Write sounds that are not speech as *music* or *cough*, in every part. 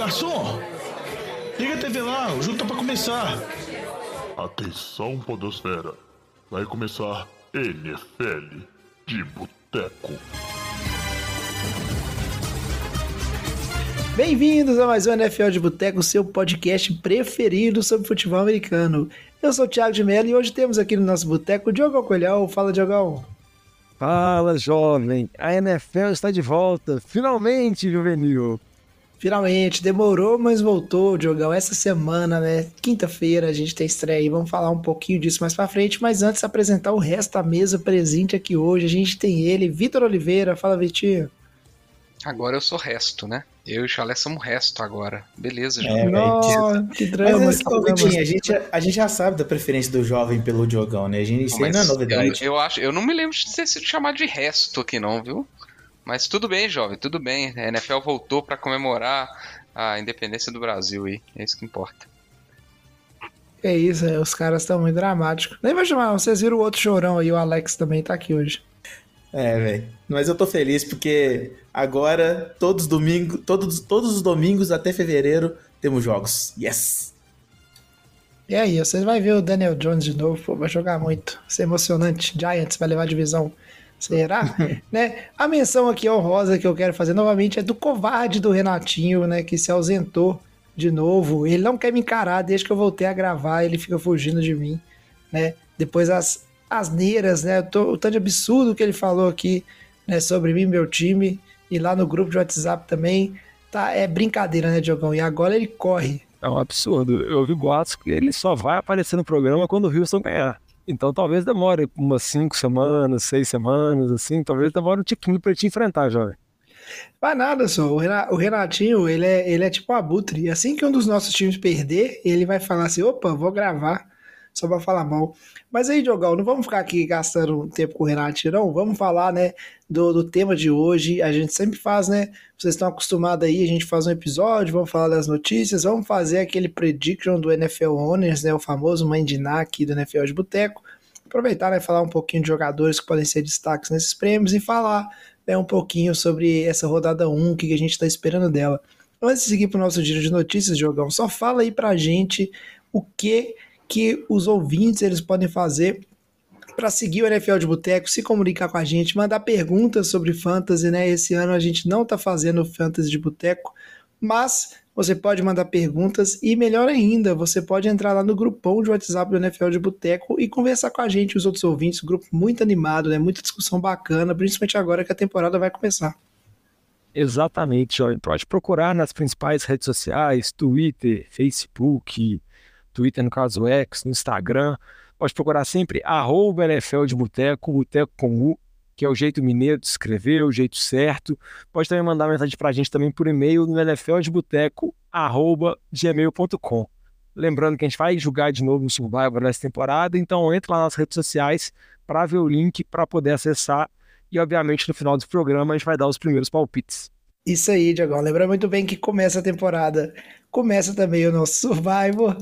garçom! Liga a TV lá, o jogo tá pra começar. Atenção, Podosfera. Vai começar NFL de Boteco. Bem-vindos a mais um NFL de Boteco, seu podcast preferido sobre futebol americano. Eu sou o Thiago de Mello e hoje temos aqui no nosso boteco o Diogo Alcolhão. Fala, Diogão. Fala, jovem. A NFL está de volta. Finalmente, juvenil. Finalmente, demorou, mas voltou, Diogão. Essa semana, né? Quinta-feira a gente tem estreia aí. Vamos falar um pouquinho disso mais pra frente. Mas antes, apresentar o resto da mesa presente aqui hoje. A gente tem ele, Vitor Oliveira. Fala, Vitinho. Agora eu sou resto, né? Eu e o Chalé somos resto agora. Beleza, é, Nossa, que drama. Mas, que a, gente, a gente já sabe da preferência do jovem pelo Diogão, né? A gente, isso aí não é novidade. Eu, eu, acho, eu não me lembro de ter sido chamado de resto aqui, não, viu? Mas tudo bem, jovem, tudo bem. A NFL voltou para comemorar a independência do Brasil aí. É isso que importa. É isso, é, os caras estão muito dramáticos. Nem vai chamar, vocês viram o outro chorão aí, o Alex também tá aqui hoje. É, velho. Mas eu tô feliz porque agora, todos, domingo, todos, todos os domingos até fevereiro, temos jogos. Yes! E aí, vocês vão ver o Daniel Jones de novo, pô, vai jogar muito. Vai ser emocionante. Giants vai levar a divisão. Será? *laughs* né? A menção aqui honrosa que eu quero fazer novamente é do covarde do Renatinho, né? Que se ausentou de novo. Ele não quer me encarar desde que eu voltei a gravar, ele fica fugindo de mim, né? Depois as asneiras, né? O tanto de absurdo que ele falou aqui, né? Sobre mim, meu time, e lá no grupo de WhatsApp também. Tá, é brincadeira, né, Diogão? E agora ele corre. É um absurdo. Eu ouvi boatos que ele só vai aparecer no programa quando o Houston ganhar. Então talvez demore umas cinco semanas, seis semanas, assim. Talvez demore um tiquinho ele te enfrentar, jovem. Vai nada, só. O Renatinho, ele é, ele é tipo abutre. Assim que um dos nossos times perder, ele vai falar assim: opa, vou gravar só para falar mal. Mas aí, Diogão, não vamos ficar aqui gastando tempo com o Renato, não. Vamos falar, né, do, do tema de hoje. A gente sempre faz, né? Vocês estão acostumados aí, a gente faz um episódio, vamos falar das notícias, vamos fazer aquele prediction do NFL Owners, né? O famoso Mandiná aqui do NFL de Boteco. Aproveitar, né, falar um pouquinho de jogadores que podem ser destaques nesses prêmios e falar né, um pouquinho sobre essa rodada 1, o que a gente está esperando dela. Antes de seguir para o nosso giro de notícias, Diogão, só fala aí pra gente o que que os ouvintes eles podem fazer para seguir o NFL de Boteco, se comunicar com a gente, mandar perguntas sobre fantasy, né? Esse ano a gente não está fazendo fantasy de boteco, mas você pode mandar perguntas e melhor ainda, você pode entrar lá no grupão de WhatsApp do NFL de Boteco e conversar com a gente, os outros ouvintes, um grupo muito animado, né? Muita discussão bacana, principalmente agora que a temporada vai começar. Exatamente, Jovem. Pode procurar nas principais redes sociais, Twitter, Facebook, Twitter, no caso X, no Instagram. Pode procurar sempre arroba NFL de Boteco, Boteco com U, que é o jeito mineiro de escrever, o jeito certo. Pode também mandar mensagem para a gente também por e-mail no nfldeboteco, arroba gmail.com. Lembrando que a gente vai jogar de novo no Survivor nessa temporada, então entre lá nas redes sociais para ver o link para poder acessar. E obviamente no final do programa a gente vai dar os primeiros palpites. Isso aí, Diagão. Lembra muito bem que começa a temporada, começa também o nosso Survivor.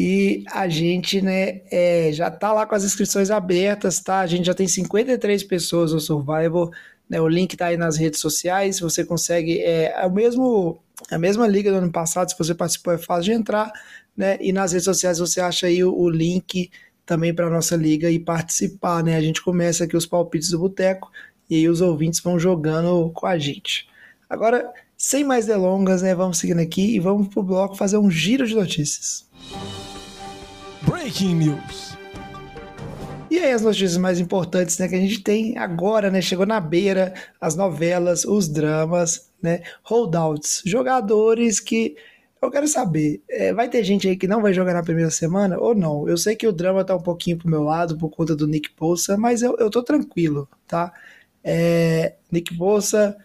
E a gente, né, é, já tá lá com as inscrições abertas, tá? A gente já tem 53 pessoas no Survival, né? O link tá aí nas redes sociais, você consegue, é, é o mesmo, a mesma liga do ano passado, se você participou é fácil de entrar, né? E nas redes sociais você acha aí o, o link também para nossa liga e participar, né? A gente começa aqui os palpites do Boteco e aí os ouvintes vão jogando com a gente. Agora, sem mais delongas, né? Vamos seguindo aqui e vamos pro bloco fazer um giro de notícias. Breaking News. E aí as notícias mais importantes, né, que a gente tem agora, né, chegou na beira, as novelas, os dramas, né, holdouts, jogadores que eu quero saber, é, vai ter gente aí que não vai jogar na primeira semana ou não? Eu sei que o drama tá um pouquinho pro meu lado por conta do Nick Bolsa, mas eu, eu tô tranquilo, tá? É, Nick Bolsa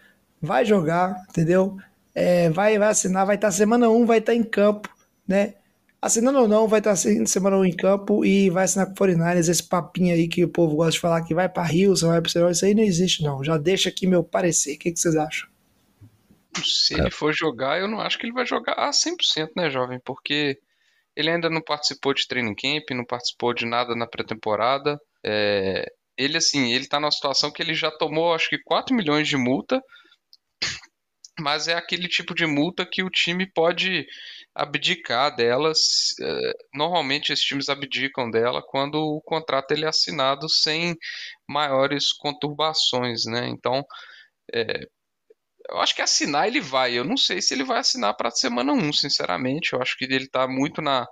vai jogar, entendeu? É, vai, vai assinar, vai estar tá, semana 1, vai estar tá em campo, né? Assinando ou não, vai estar tá semana 1 em campo e vai assinar com o 49ers. Esse papinho aí que o povo gosta de falar que vai para Rio, vai para Seattle, isso aí não existe não. Já deixa aqui meu parecer. O que, que vocês acham? Se ele for jogar, eu não acho que ele vai jogar a 100%, né, jovem? Porque ele ainda não participou de training camp, não participou de nada na pré-temporada. É... Ele, assim, ele tá numa situação que ele já tomou, acho que 4 milhões de multa mas é aquele tipo de multa que o time pode abdicar delas. É, normalmente esses times abdicam dela quando o contrato ele é assinado sem maiores conturbações, né? Então, é, eu acho que assinar ele vai. Eu não sei se ele vai assinar para semana 1, sinceramente. Eu acho que ele está muito na,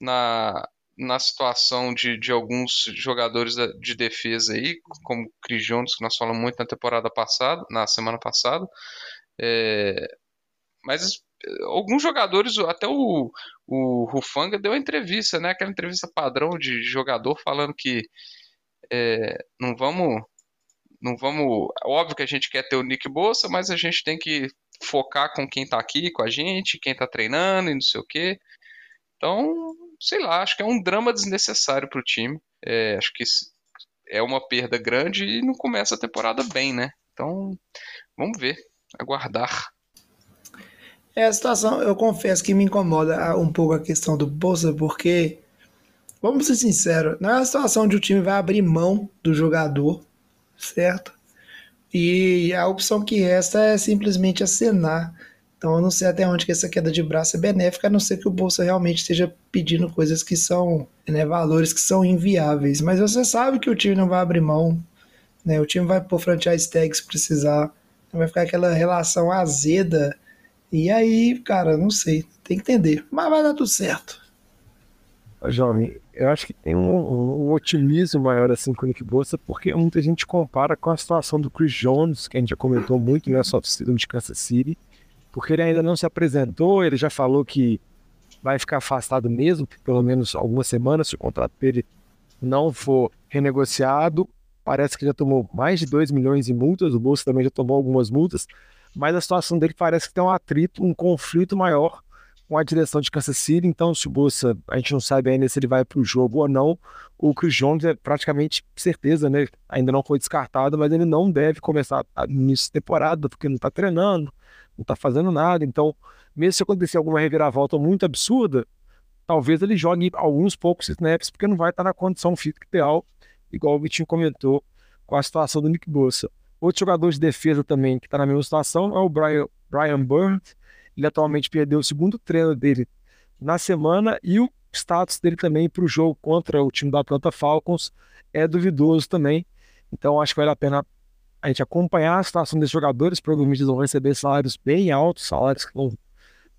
na, na situação de, de alguns jogadores de defesa aí, como Chris Jones, que nós falamos muito na temporada passada, na semana passada. É, mas alguns jogadores, até o, o Rufanga deu a entrevista, né? Aquela entrevista padrão de jogador falando que é, não vamos. Não vamos. Óbvio que a gente quer ter o Nick Bolsa, mas a gente tem que focar com quem tá aqui com a gente, quem tá treinando e não sei o quê. Então, sei lá, acho que é um drama desnecessário pro time. É, acho que é uma perda grande e não começa a temporada bem, né? Então, vamos ver, aguardar. É a situação, eu confesso que me incomoda um pouco a questão do Bolsa, porque, vamos ser sinceros, não é a situação onde o time vai abrir mão do jogador, certo? E a opção que resta é simplesmente acenar. Então eu não sei até onde que essa queda de braço é benéfica, a não ser que o Bolsa realmente esteja pedindo coisas que são, né, valores que são inviáveis. Mas você sabe que o time não vai abrir mão, né? O time vai pôr franchise tag se precisar, vai ficar aquela relação azeda e aí, cara, não sei, tem que entender. Mas vai dar tudo certo. Jovem, eu acho que tem um, um, otimismo maior assim com o Nick Bosa, porque muita gente compara com a situação do Chris Jones, que a gente já comentou muito nessa oficina de Kansas City, porque ele ainda não se apresentou, ele já falou que vai ficar afastado mesmo, pelo menos algumas semanas, se o contrato dele não for renegociado. Parece que já tomou mais de 2 milhões em multas, o Bolsa também já tomou algumas multas mas a situação dele parece que tem um atrito, um conflito maior com a direção de Kansas City. Então, se o Bolsa, a gente não sabe ainda se ele vai para o jogo ou não. O Chris Jones é praticamente certeza, né? Ainda não foi descartado, mas ele não deve começar no início da temporada, porque não está treinando, não está fazendo nada. Então, mesmo se acontecer alguma reviravolta muito absurda, talvez ele jogue alguns poucos snaps, porque não vai estar na condição física ideal, igual o Vitinho comentou com a situação do Nick Bosa. Outro jogador de defesa também que está na mesma situação é o Brian, Brian Burns. Ele atualmente perdeu o segundo treino dele na semana e o status dele também para o jogo contra o time da Atlanta Falcons é duvidoso também. Então acho que vale a pena a gente acompanhar a situação desses jogadores. Provavelmente eles vão receber salários bem altos, salários que vão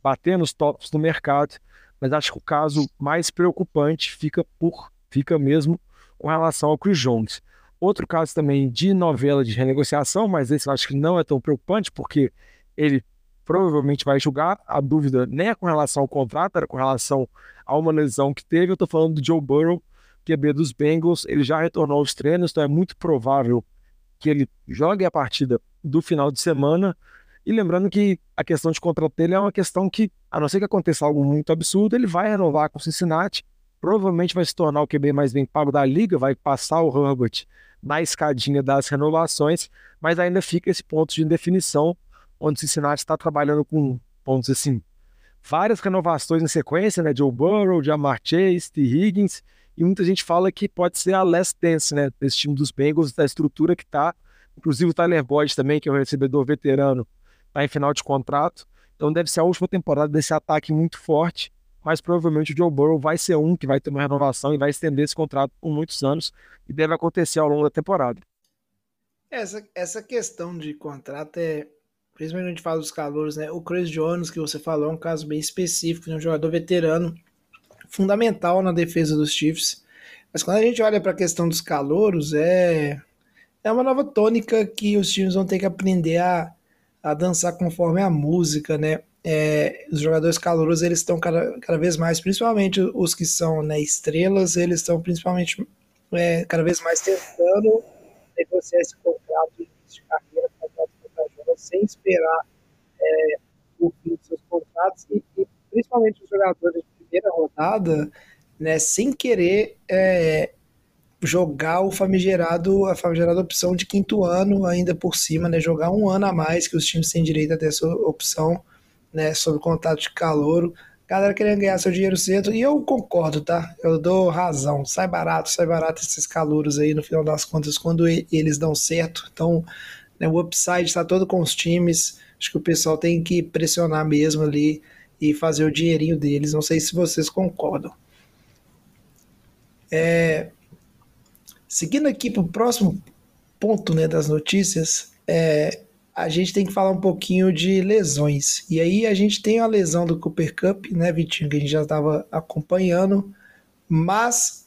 bater nos tops do mercado. Mas acho que o caso mais preocupante fica por fica mesmo com relação ao Chris Jones. Outro caso também de novela de renegociação, mas esse eu acho que não é tão preocupante, porque ele provavelmente vai julgar. A dúvida nem é com relação ao contrato, era com relação a uma lesão que teve. Eu estou falando do Joe Burrow, QB dos Bengals. Ele já retornou aos treinos, então é muito provável que ele jogue a partida do final de semana. E lembrando que a questão de contrato dele é uma questão que, a não ser que aconteça algo muito absurdo, ele vai renovar com o Cincinnati. Provavelmente vai se tornar o QB mais bem pago da liga, vai passar o Herbert na escadinha das renovações, mas ainda fica esse ponto de indefinição, onde o Cincinnati está trabalhando com, pontos assim, várias renovações em sequência, né? Joe Burrow, Jamar Chase, T. Higgins, e muita gente fala que pode ser a last dance, né? Desse time dos Bengals, da estrutura que está. Inclusive o Tyler Boyd também, que é um recebedor veterano, está em final de contrato. Então deve ser a última temporada desse ataque muito forte mas provavelmente o Joe Burrow vai ser um que vai ter uma renovação e vai estender esse contrato por muitos anos e deve acontecer ao longo da temporada. Essa, essa questão de contrato é, principalmente a gente fala dos calouros, né? O Chris Jones, que você falou, é um caso bem específico, é um jogador veterano, fundamental na defesa dos Chiefs. Mas quando a gente olha para a questão dos calouros, é, é uma nova tônica que os times vão ter que aprender a, a dançar conforme a música, né? É, os jogadores calouros eles estão cada, cada vez mais, principalmente os que são né, estrelas, eles estão principalmente é, cada vez mais tentando negociar esse contrato de carreira, contrato contra sem esperar é, o fim dos seus contratos e, e, principalmente os jogadores de primeira rodada, né, sem querer é, jogar o famigerado, a famigerada opção de quinto ano ainda por cima, né, jogar um ano a mais que os times têm direito a ter essa opção né, sobre contato de calouro. Galera querendo ganhar seu dinheiro cedo, e eu concordo, tá? Eu dou razão. Sai barato, sai barato esses calouros aí, no final das contas, quando eles dão certo. Então, né, o upside está todo com os times. Acho que o pessoal tem que pressionar mesmo ali e fazer o dinheirinho deles. Não sei se vocês concordam. É, seguindo aqui para o próximo ponto né, das notícias, é, a gente tem que falar um pouquinho de lesões. E aí a gente tem a lesão do Cooper Cup, né, Vitinho, que a gente já estava acompanhando, mas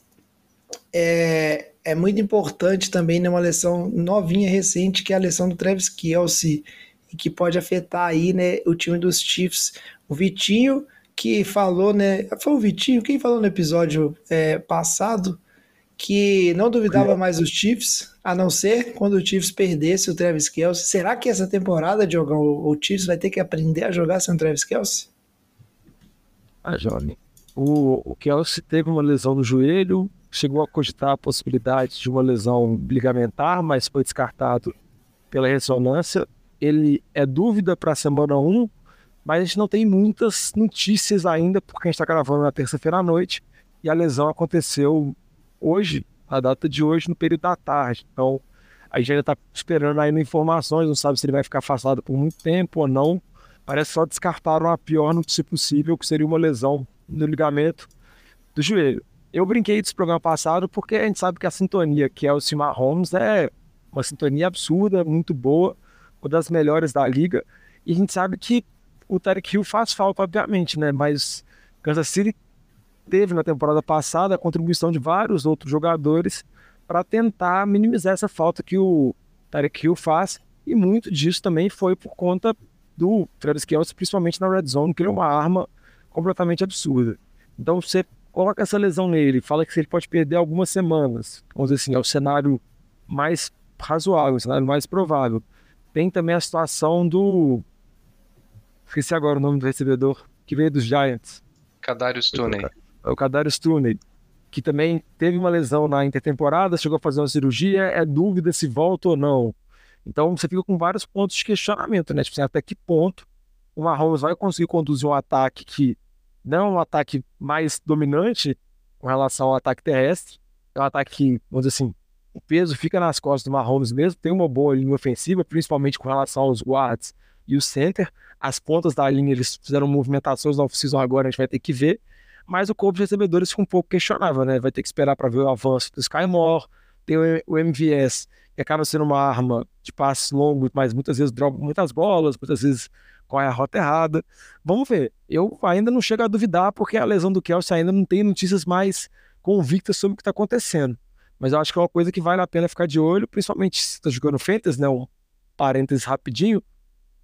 é, é muito importante também uma lesão novinha, recente, que é a lesão do Travis Kelsey, e que pode afetar aí né, o time dos Chiefs. O Vitinho que falou, né? Foi o Vitinho quem falou no episódio é, passado que não duvidava mais dos Chiefs, a não ser quando o Chiefs perdesse o Travis Kelsey. Será que essa temporada, Diogão, o Chiefs vai ter que aprender a jogar sem o Travis Kelsey? Ah, jovem. O, o Kelsey teve uma lesão no joelho, chegou a cogitar a possibilidade de uma lesão ligamentar, mas foi descartado pela ressonância. Ele é dúvida para a semana 1, mas a gente não tem muitas notícias ainda, porque a gente está gravando na terça-feira à noite e a lesão aconteceu hoje, a data de hoje, no período da tarde. Então, a gente ainda está esperando ainda informações, não sabe se ele vai ficar afastado por muito tempo ou não. Parece que só descartaram a pior notícia possível, que seria uma lesão no ligamento do joelho. Eu brinquei desse programa passado porque a gente sabe que a sintonia que é o Cima Holmes é uma sintonia absurda, muito boa, uma das melhores da liga. E a gente sabe que o Tarek Hill faz falta, obviamente, né? Mas Kansas City teve na temporada passada a contribuição de vários outros jogadores para tentar minimizar essa falta que o Tarek Hill faz. E muito disso também foi por conta do Travis Kelce, principalmente na red zone, que ele é uma arma completamente absurda. Então você coloca essa lesão nele, fala que ele pode perder algumas semanas. Vamos dizer assim, é o cenário mais razoável, o cenário mais provável. Tem também a situação do. Esqueci agora o nome do recebedor, que veio dos Giants. Kadarius Toney o Kadarius Tooney, que também teve uma lesão na intertemporada, chegou a fazer uma cirurgia, é dúvida se volta ou não. Então você fica com vários pontos de questionamento, né? Tipo assim, até que ponto o Mahomes vai conseguir conduzir um ataque que não é um ataque mais dominante com relação ao ataque terrestre, é um ataque que, vamos dizer assim, o peso fica nas costas do Mahomes mesmo, tem uma boa linha ofensiva, principalmente com relação aos guards e o center. As pontas da linha, eles fizeram movimentações na off-season agora, a gente vai ter que ver mas o corpo de recebedores fica um pouco questionável, né? Vai ter que esperar para ver o avanço do Sky Moore, tem o MVS, que acaba sendo uma arma de passes longos, mas muitas vezes droga muitas bolas, muitas vezes qual é a rota errada. Vamos ver. Eu ainda não chego a duvidar, porque a lesão do Kelsey ainda não tem notícias mais convictas sobre o que está acontecendo. Mas eu acho que é uma coisa que vale a pena ficar de olho, principalmente se está jogando Fantasy, né? Um parênteses rapidinho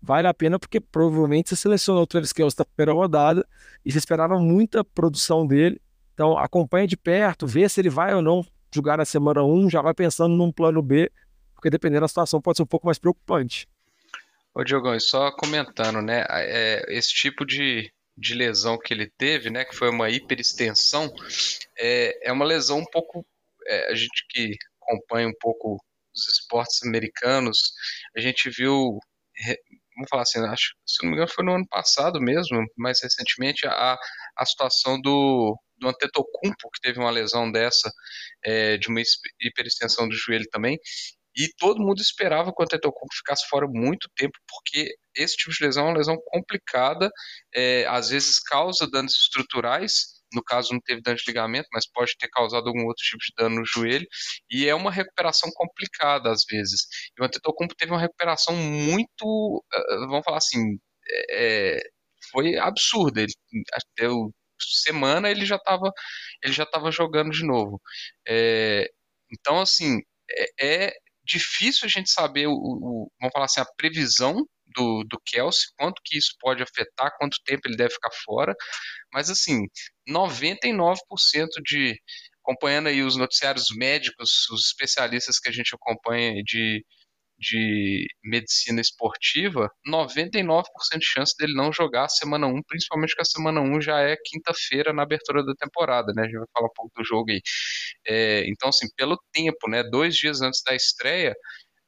vale a pena porque provavelmente você selecionou o Travis Kelce da primeira rodada e você esperava muita produção dele. Então acompanha de perto, vê se ele vai ou não jogar na semana 1, já vai pensando num plano B, porque dependendo da situação pode ser um pouco mais preocupante. Ô Diogão, e só comentando, né, é, esse tipo de, de lesão que ele teve, né, que foi uma hiperextensão, é, é uma lesão um pouco, é, a gente que acompanha um pouco os esportes americanos, a gente viu vamos falar assim, acho, se não me engano foi no ano passado mesmo, mais recentemente, a, a situação do, do Antetokounmpo, que teve uma lesão dessa, é, de uma hiperextensão do joelho também, e todo mundo esperava que o Antetokounmpo ficasse fora muito tempo, porque esse tipo de lesão é uma lesão complicada, é, às vezes causa danos estruturais, no caso não teve dano de ligamento, mas pode ter causado algum outro tipo de dano no joelho, e é uma recuperação complicada às vezes. E o Antetokounmpo teve uma recuperação muito, eh, vamos falar assim, é, foi absurda. Ele, até o semana ele já estava ele já jogando de novo. É, então assim é, é, difícil a gente saber o, o, vamos falar assim a previsão do, do Kelsey, quanto que isso pode afetar, quanto tempo ele deve ficar fora. Mas assim, 99% de acompanhando aí os noticiários médicos, os especialistas que a gente acompanha de, de medicina esportiva, 99% de chance dele não jogar a semana 1, principalmente que a semana 1 já é quinta-feira na abertura da temporada, né? A gente vai falar um pouco do jogo aí. É, então, assim, pelo tempo, né? Dois dias antes da estreia,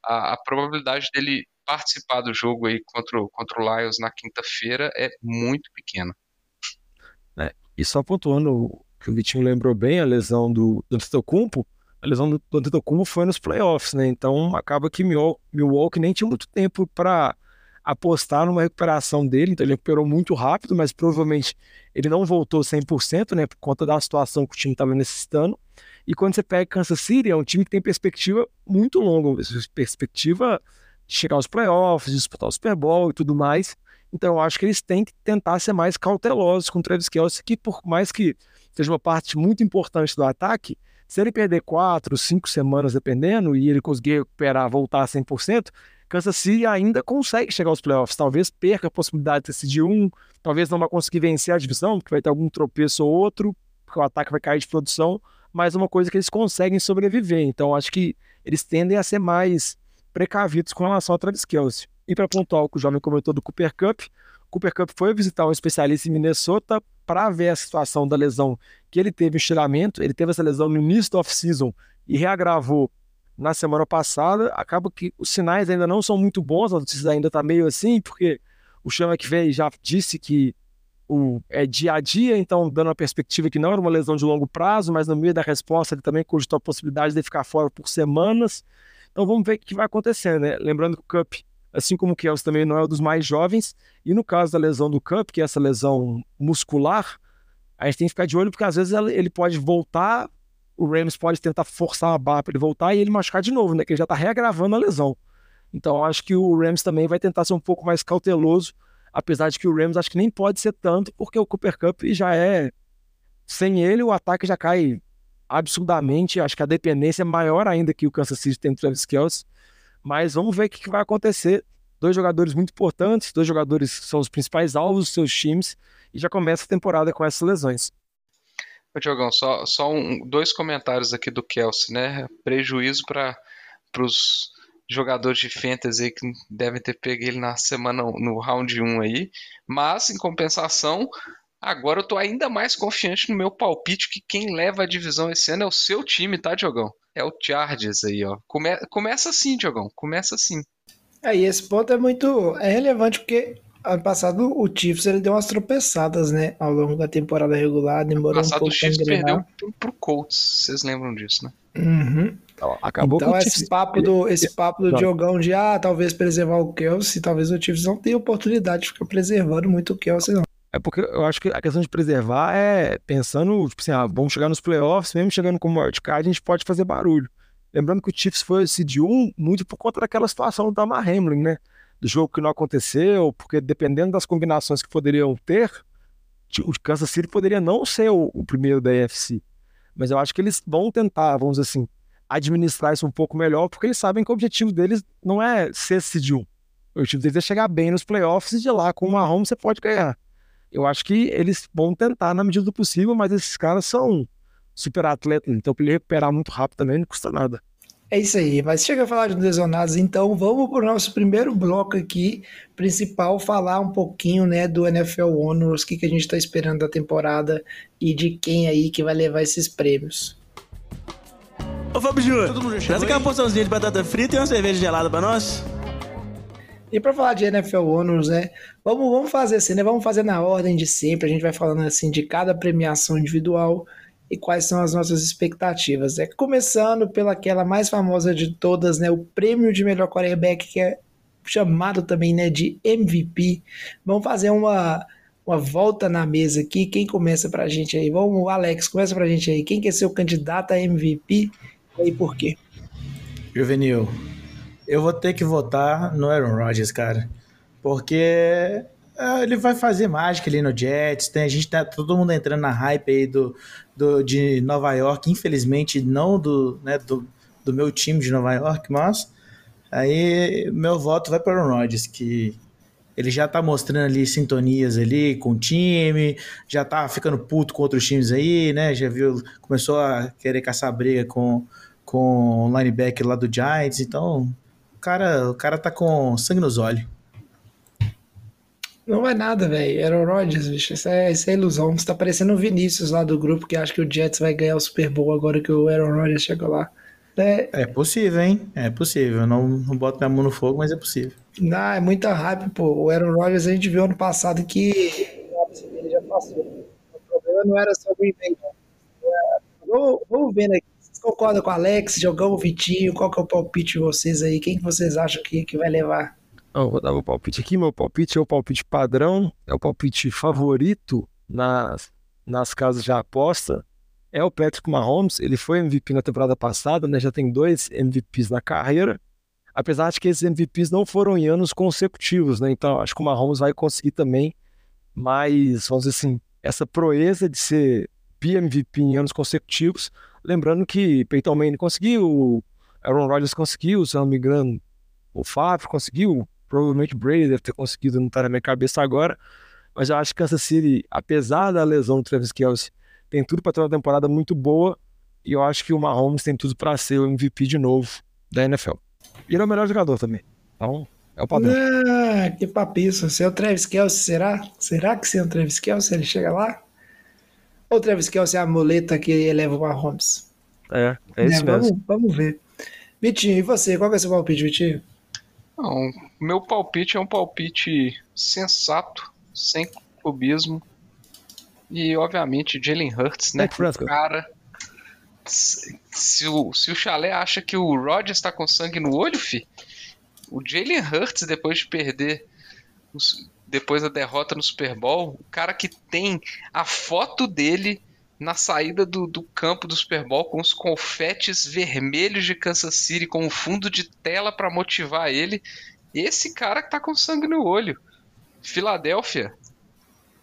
a, a probabilidade dele participar do jogo aí contra, contra o Lions na quinta-feira é muito pequena. É, e só pontuando que o Vitinho lembrou bem, a lesão do, do Antetokounmpo, a lesão do, do Antetokounmpo foi nos playoffs, né? Então acaba que Milwaukee nem tinha muito tempo para apostar numa recuperação dele, então ele recuperou muito rápido, mas provavelmente ele não voltou 100%, né, por conta da situação que o time estava necessitando. E quando você pega Kansas City, é um time que tem perspectiva muito longa, perspectiva chegar aos playoffs, disputar o Super Bowl e tudo mais. Então eu acho que eles têm que tentar ser mais cautelosos com o Travis Kelce, que por mais que seja uma parte muito importante do ataque, se ele perder quatro, cinco semanas dependendo, e ele conseguir recuperar, voltar a 100%, Kansas City ainda consegue chegar aos playoffs. Talvez perca a possibilidade de decidir um, talvez não vai conseguir vencer a divisão, porque vai ter algum tropeço ou outro, porque o ataque vai cair de produção, mas é uma coisa que eles conseguem sobreviver. Então acho que eles tendem a ser mais precavidos com relação ao Travis. E para pontuar o que o jovem comentou do Cooper Cup, Cooper Cup foi visitar um especialista em Minnesota para ver a situação da lesão que ele teve em estiramento. Ele teve essa lesão no início do off-season e reagravou na semana passada. Acaba que os sinais ainda não são muito bons, a notícia ainda está meio assim, porque o Sean McVay já disse que o, é dia a dia, então dando uma perspectiva que não era uma lesão de longo prazo, mas no meio da resposta ele também cogitou a possibilidade de ficar fora por semanas. Então vamos ver o que vai acontecer, né? Lembrando que o Cup assim como o Kelsey também não é um dos mais jovens. E no caso da lesão do Cup, que é essa lesão muscular, a gente tem que ficar de olho porque às vezes ele pode voltar, o Rams pode tentar forçar a barra para ele voltar e ele machucar de novo, né? Que ele já está reagravando a lesão. Então acho que o Rams também vai tentar ser um pouco mais cauteloso, apesar de que o Rams acho que nem pode ser tanto, porque o Cooper Cup já é. Sem ele, o ataque já cai absurdamente. Acho que a dependência é maior ainda que o Kansas City tem do Travis Kelce. Mas vamos ver o que vai acontecer. Dois jogadores muito importantes, dois jogadores que são os principais alvos dos seus times, e já começa a temporada com essas lesões. Ô, Diogão, só, só um, dois comentários aqui do Kelsey, né? Prejuízo para os jogadores de fantasy que devem ter pego ele na semana, no round 1 aí. Mas, em compensação, agora eu tô ainda mais confiante no meu palpite que quem leva a divisão esse ano é o seu time, tá, Diogão? É o Chargers aí, ó. Come, começa assim, Diogão. Começa assim. Aí esse ponto é muito é relevante porque ano passado o Chiefs ele deu umas tropeçadas, né, ao longo da temporada regular, demorou ano um pouco o Chiefs perdeu pro, pro Colts, vocês lembram disso, né? Uhum. Então, acabou então com esse Chiefs... papo do esse papo do Diogão de ah, talvez preservar o Kelsey, talvez o Chiefs não tenha oportunidade de ficar preservando muito o Kelsey não. É porque eu acho que a questão de preservar é pensando, tipo assim, ah, vamos chegar nos playoffs, mesmo chegando com o wildcard, a gente pode fazer barulho. Lembrando que o Chiefs foi de um muito por conta daquela situação do Damar Hamlin, né? Do jogo que não aconteceu, porque dependendo das combinações que poderiam ter, o Kansas City poderia não ser o, o primeiro da AFC. Mas eu acho que eles vão tentar, vamos dizer assim, administrar isso um pouco melhor, porque eles sabem que o objetivo deles não é ser seed 1. O objetivo deles é chegar bem nos playoffs e de lá com o Mahomes você pode ganhar. Eu acho que eles vão tentar na medida do possível, mas esses caras são super atletas, então para ele recuperar muito rápido também não custa nada. É isso aí, mas chega a falar de lesionados, então vamos para o nosso primeiro bloco aqui, principal, falar um pouquinho né, do NFL Honors, o que, que a gente está esperando da temporada e de quem aí que vai levar esses prêmios. Ô Fábio Júnior, traz aqui uma porçãozinha de batata frita e uma cerveja gelada para nós. E para falar de NFL Honors, né? Vamos, vamos fazer assim, né? Vamos fazer na ordem de sempre. A gente vai falando assim de cada premiação individual e quais são as nossas expectativas. É começando pelaquela mais famosa de todas, né? O prêmio de melhor quarterback que é chamado também, né, de MVP. Vamos fazer uma uma volta na mesa aqui. Quem começa pra gente aí? Vamos, Alex, começa pra gente aí. Quem quer ser o candidato a MVP e por quê? Juvenil, eu vou ter que votar no Aaron Rodgers, cara. Porque é, ele vai fazer mágica ali no Jets. Tem, a gente tá todo mundo entrando na hype aí do, do, de Nova York. Infelizmente, não do, né, do, do meu time de Nova York, mas aí meu voto vai para o Aaron Rodgers, que ele já tá mostrando ali sintonias ali com o time, já tá ficando puto com outros times aí, né? Já viu, começou a querer caçar briga com, com o linebacker lá do Giants, então cara, o cara tá com sangue nos olhos. Não vai nada, velho. Aaron Rodgers, bicho. Isso é, isso é ilusão. Você tá parecendo o Vinícius lá do grupo que acha que o Jets vai ganhar o Super Bowl agora que o Aaron Rodgers chegou lá. É, é possível, hein? É possível. Não, não boto minha mão no fogo, mas é possível. Não, é muita hype, pô. O Aaron Rodgers a gente viu ano passado que ele já passou. O problema não era só o Green Bay. Vamos, vamos vendo aqui com o Alex, Jogão, Vitinho? Qual que é o palpite de vocês aí? Quem que vocês acham que, que vai levar? Eu vou dar meu palpite aqui. Meu palpite é o palpite padrão, é o palpite favorito nas, nas casas de aposta. É o Patrick Mahomes. Ele foi MVP na temporada passada, né? Já tem dois MVPs na carreira. Apesar de que esses MVPs não foram em anos consecutivos, né? Então acho que o Mahomes vai conseguir também mais, vamos dizer assim, essa proeza de ser MVP em anos consecutivos. Lembrando que Peyton Manning conseguiu, Aaron Rodgers conseguiu, se não me engano, o Fábio conseguiu, provavelmente Brady deve ter conseguido, não tá na minha cabeça agora. Mas eu acho que Kansas City, apesar da lesão do Travis Kelce, tem tudo para ter uma temporada muito boa. E eu acho que o Mahomes tem tudo para ser o MVP de novo da NFL. E ele é o melhor jogador também. Então, é o padrão. Ah, que papiço. Você é o Travis Kelce, será? Será que você é o Travis Kelce? Ele chega lá? Ou Travis Kelce é a muleta que eleva o Mahomes? É, é isso Né, mesmo. Vamos, vamos ver. Vitinho, e você? Qual é o seu palpite, Vitinho? Não, meu palpite é um palpite sensato, sem clubismo. E, obviamente, Jalen Hurts, né? Prescott. Cara, se, o, se o Chalé acha que o Rodgers tá com sangue no olho, fi, o Jalen Hurts, depois de perder, os- depois da derrota no Super Bowl, o cara que tem a foto dele na saída do, do campo do Super Bowl com os confetes vermelhos de Kansas City como fundo de tela para motivar ele. Esse cara que tá com sangue no olho. Filadélfia.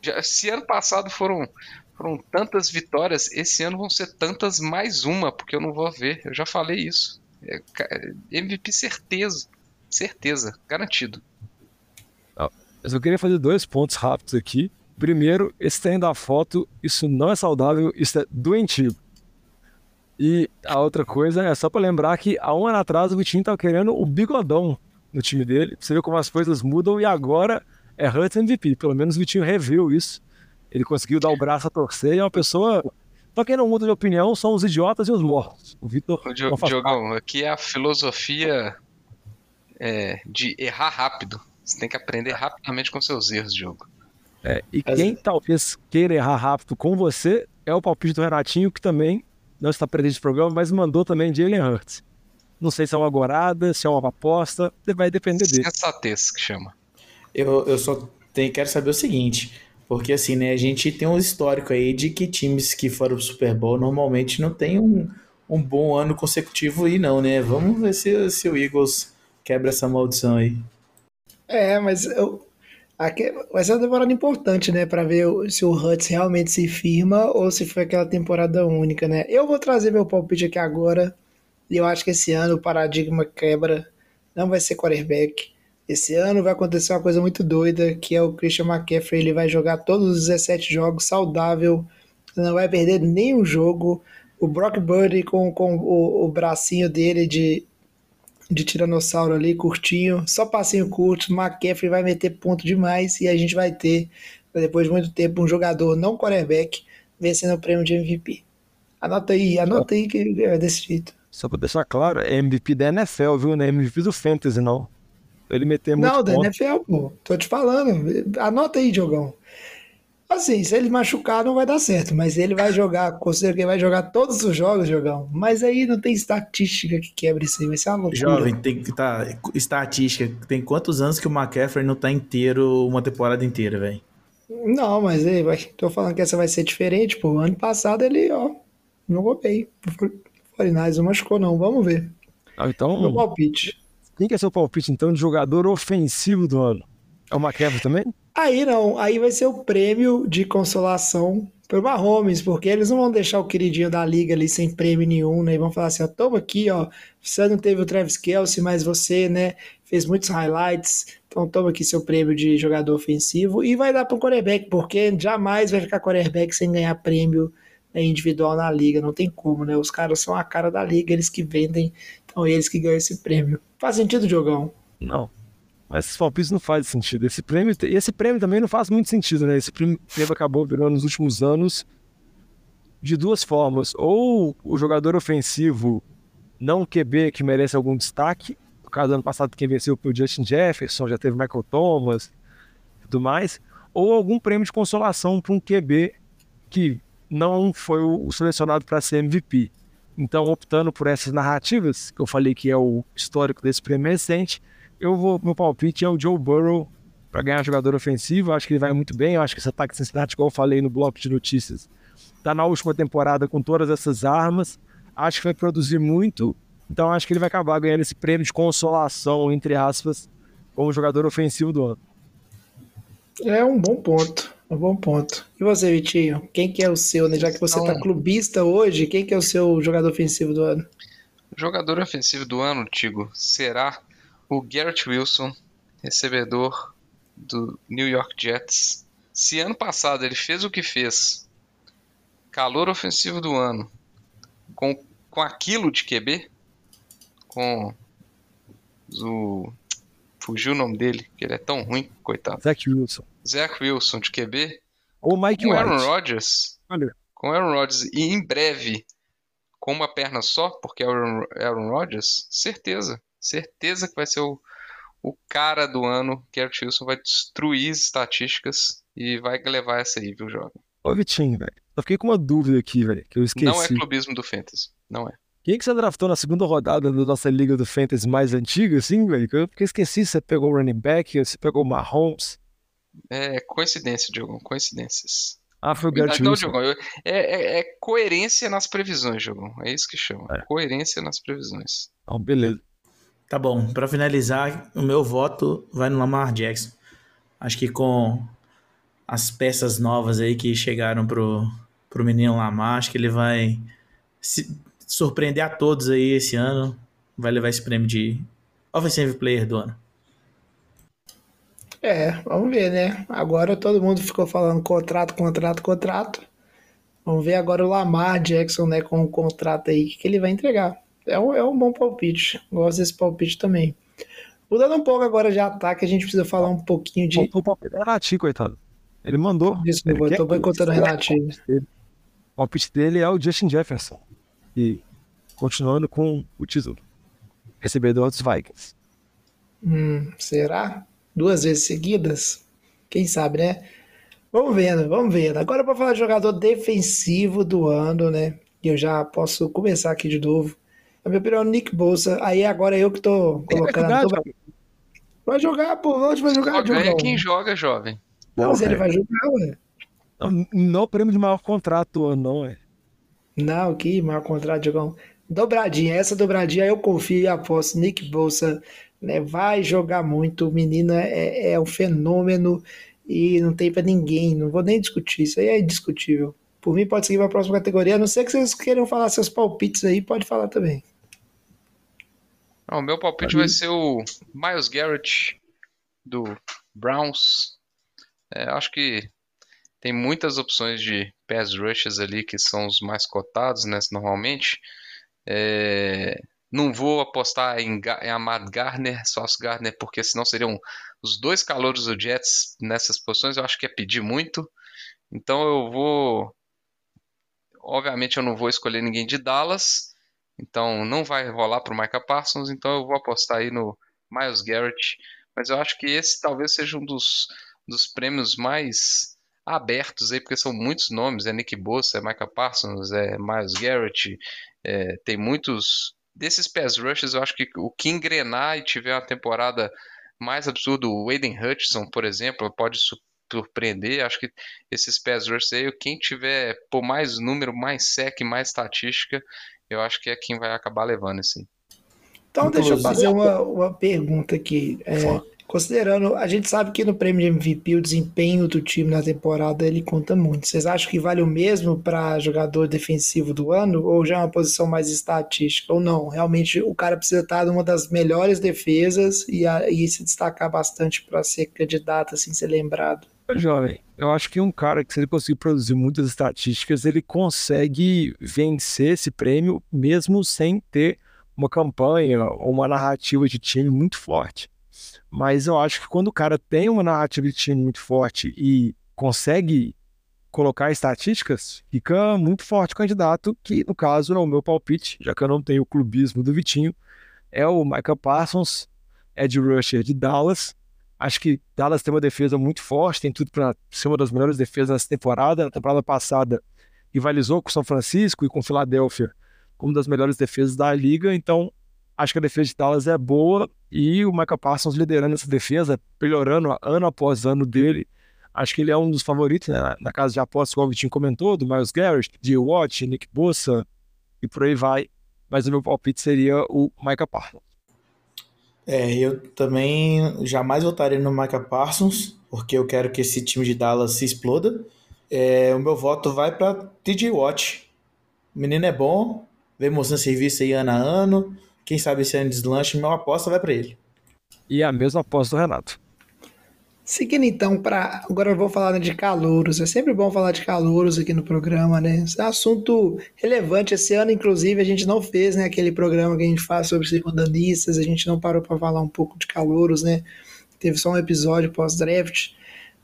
Já, se ano passado foram, foram tantas vitórias, esse ano vão ser tantas mais uma, porque eu não vou ver. Eu já falei isso. É, ca- MVP certeza. Certeza. Garantido. Mas eu queria fazer dois pontos rápidos aqui. Primeiro, esse trem da foto, isso não é saudável, isso é doentio. E a outra coisa é só pra lembrar que há um ano atrás o Vitinho tava querendo o bigodão no time dele. Você vê como as coisas mudam e agora é Hurts MVP. Pelo menos o Vitinho reviu isso. Ele conseguiu dar o braço a torcer e é uma pessoa. Só quem não muda de opinião são os idiotas e os mortos. O Vitor. Diogão, aqui é a filosofia é, de errar rápido. Você tem que aprender rapidamente com seus erros, Diogo. É, e Mas- quem talvez queira errar rápido com você é o palpite do Renatinho, que também não está presente no programa, mas mandou também Jalen Hurts. Não sei se é uma agorada, se é uma aposta, vai depender dele. Sensatez que chama. Eu, eu só tenho, quero saber o seguinte, porque assim, né, a gente tem um histórico aí de que times que foram pro Super Bowl normalmente não tem um, um bom ano consecutivo aí não, né? Vamos ver se, se o Eagles quebra essa maldição aí. É, mas eu, aqui, vai ser uma temporada importante, né? Pra ver se o Hurts realmente se firma ou se foi aquela temporada única, né? Eu vou trazer meu palpite aqui agora. E eu acho que esse ano o paradigma quebra. Não vai ser quarterback. Esse ano vai acontecer uma coisa muito doida, que é o Christian McCaffrey. Ele vai jogar todos os 17 jogos saudável. Não vai perder nenhum jogo. O Brock Purdy com, com o, o bracinho dele de de tiranossauro ali, curtinho, só passinho curto, McCaffrey vai meter ponto demais e a gente vai ter, depois de muito tempo, um jogador não quarterback vencendo o prêmio de MVP. Anota aí, anota aí que é desse jeito. Só pra deixar claro, é MVP da NFL, viu? Não é MVP do Fantasy, não. Ele meter muito Não, da ponto. NFL, pô, tô te falando, anota aí, Diogão. Assim, se ele machucar não vai dar certo, mas ele vai jogar, considero que ele vai jogar todos os jogos, Diogão. Mas aí não tem estatística que quebre isso aí, vai ser uma loucura. Jovem, tem que tá estatística, tem quantos anos que o McCaffrey não tá inteiro uma temporada inteira, velho? Não, mas aí, vai, tô falando que essa vai ser diferente, pô. Ano passado ele, ó, jogou bem. O 49ers não machucou, não. Vamos ver. Ah, então, Meu palpite. quem que é seu palpite, então, de jogador ofensivo do ano? É o McCaffrey também? Aí não, aí vai ser o prêmio de consolação pro Mahomes, porque eles não vão deixar o queridinho da liga ali sem prêmio nenhum, né? E vão falar assim, ó, toma aqui, ó, você não teve o Travis Kelce, mas você, né, fez muitos highlights, então toma aqui seu prêmio de jogador ofensivo e vai dar pro quarterback, porque jamais vai ficar quarterback sem ganhar prêmio né, individual na liga, não tem como, né? Os caras são a cara da liga, eles que vendem, então eles que ganham esse prêmio. Faz sentido, Diogão? Não. Mas esses palpites não fazem sentido. Esse prêmio, esse prêmio também não faz muito sentido, né? Esse prêmio acabou virando nos últimos anos de duas formas. Ou o jogador ofensivo não QB que merece algum destaque. No caso do ano passado, quem venceu foi o Justin Jefferson, já teve Michael Thomas e tudo mais. Ou algum prêmio de consolação para um QB que não foi o selecionado para ser MVP. Então, optando por essas narrativas, que eu falei que é o histórico desse prêmio recente, eu vou. Meu palpite é o Joe Burrow para ganhar jogador ofensivo. Eu acho que ele vai muito bem. Eu acho que esse ataque de Cincinnati, igual eu falei no bloco de notícias, tá na última temporada com todas essas armas. Acho que vai produzir muito. Então acho que ele vai acabar ganhando esse prêmio de consolação, entre aspas, como jogador ofensivo do ano. É um bom ponto. Um bom ponto. E você, Vitinho? Quem que é o seu, né? Já que você Então- tá clubista hoje, quem que é o seu jogador ofensivo do ano? Jogador ofensivo do ano, Tigo, será o Garrett Wilson, recebedor do New York Jets. Se ano passado ele fez o que fez, calor ofensivo do ano, com, com aquilo de QB, com o. Fugiu o nome dele, que ele é tão ruim, coitado. Zach Wilson. Zach Wilson de QB, Ou Mike com Aaron. Rodgers, Olha, com Aaron Rodgers e em breve com uma perna só, porque é Aaron, Aaron Rodgers, certeza, certeza que vai ser o, o cara do ano. Garrett Wilson vai destruir as estatísticas e vai levar essa aí, viu, jovem? ô Vitinho, velho. Eu fiquei com uma dúvida aqui, velho, que eu esqueci. Não é clubismo do Fantasy, não é. Quem que você draftou na segunda rodada da nossa liga do Fantasy mais antiga, assim, velho? Eu porque esqueci, você pegou o running back, você pegou o Mahomes. É coincidência, Diogão, coincidências. Ah, foi o Garrett Então, Wilson. Diogão, eu- é, é- é coerência nas previsões, Diogão. É isso que chama. É. Coerência nas previsões. Então, beleza. Tá bom, pra finalizar, o meu voto vai no Lamar Jackson. Acho que com as peças novas aí que chegaram pro, pro menino Lamar, acho que ele vai surpreender a todos aí esse ano. Vai levar esse prêmio de Offensive Player do ano. É, vamos ver, né? Agora todo mundo ficou falando contrato, contrato, contrato. Vamos ver agora o Lamar Jackson, né, com o contrato aí, que ele vai entregar. É um, é um bom palpite. Gosto desse palpite também. Mudando um pouco agora de ataque, a gente precisa falar um pouquinho de. O, palpite é Renatinho, coitado. Ele mandou. Desculpa, Ele eu tô boicotando o Renatinho. O palpite dele é o Justin Jefferson. E continuando com o título. Recebedor dos Vikings. Hum, será? Duas vezes seguidas? Quem sabe, né? Vamos vendo, vamos vendo. Agora para falar de jogador defensivo do ano, né? E eu já posso começar aqui de novo. A minha opinião é o Nick Bolsa. Aí agora eu que tô vai colocando. jogar, tô-? Vai jogar, pô. Onde vai jogar, Só ganha Diogão? quem joga, jovem. Não, mas ele velho. vai jogar, ué. Não, não é o prêmio de maior contrato do ano, não, é. Não, que maior contrato, Diogão. Dobradinha, essa dobradinha eu confio e aposto. Nick Bolsa né, vai jogar muito. O menino é, é um fenômeno e não tem pra ninguém. Não vou nem discutir. Isso aí é indiscutível. Por mim, pode seguir para a próxima categoria. A não ser que vocês queiram falar seus palpites aí, pode falar também. O meu palpite vai ser o Miles Garrett do Browns. É, acho que tem muitas opções de pass rushes ali que são os mais cotados, né, normalmente. É, não vou apostar em, em Ahmad Gardner, Sauce Gardner, porque senão seriam os dois calouros do Jets nessas posições. Eu acho que é pedir muito. Então eu vou. Obviamente eu não vou escolher ninguém de Dallas. Então não vai rolar pro Micah Parsons, então eu vou apostar aí no Miles Garrett. Mas eu acho que esse talvez seja um dos, dos prêmios mais abertos aí, porque são muitos nomes, é Nick Bosa, é Micah Parsons, é Miles Garrett, é, tem muitos desses pass rushes, eu acho que o que engrenar e tiver uma temporada mais absurda, o Aiden Hutchinson, por exemplo, pode su- surpreender, acho que esses pass rushes aí, quem tiver por mais número, mais sec, mais estatística, eu acho que é quem vai acabar levando isso aí. Então, deixa eu Inclusive- fazer uma, uma pergunta aqui. É, considerando, a gente sabe que no prêmio de MVP o desempenho do time na temporada ele conta muito. Vocês acham que vale o mesmo para jogador defensivo do ano ou já é uma posição mais estatística? Ou não? Realmente o cara precisa estar numa das melhores defesas e, a- e se destacar bastante para ser candidato, assim, ser lembrado. Jovem, eu acho que um cara que se ele conseguir produzir muitas estatísticas, ele consegue vencer esse prêmio mesmo sem ter uma campanha ou uma narrativa de time muito forte. Mas eu acho que quando o cara tem uma narrativa de time muito forte e consegue colocar estatísticas, fica muito forte o candidato, que no caso é o meu palpite, já que eu não tenho o clubismo do Vitinho, é o Michael Parsons, Ed Rusher de Dallas. Acho que Dallas tem uma defesa muito forte, tem tudo para ser uma das melhores defesas nessa temporada. Na temporada passada, rivalizou com São Francisco e com Filadélfia como uma das melhores defesas da liga. Então, acho que a defesa de Dallas é boa E o Micah Parsons liderando essa defesa, melhorando ano após ano dele. Acho que ele é um dos favoritos né? na casa de apostas, como o Vitinho comentou, do Miles Garrett, de Watt, Nick Bossa e por aí vai. Mas o meu palpite seria o Micah Parsons. É, eu também jamais votaria no Micah Parsons, porque eu quero que esse time de Dallas se exploda. É, o meu voto vai para TJ Watt. O menino é bom, vem mostrando serviço aí ano a ano. Quem sabe esse ano deslanche, minha aposta vai para ele. E a mesma aposta do Renato. Seguindo então para. Agora eu vou falar de calouros. É sempre bom falar de calouros aqui no programa, né? Esse é um assunto relevante. Esse ano, inclusive, a gente não fez né, aquele programa que a gente faz sobre circundanistas. A gente não parou para falar um pouco de calouros, né? Teve só um episódio pós-draft.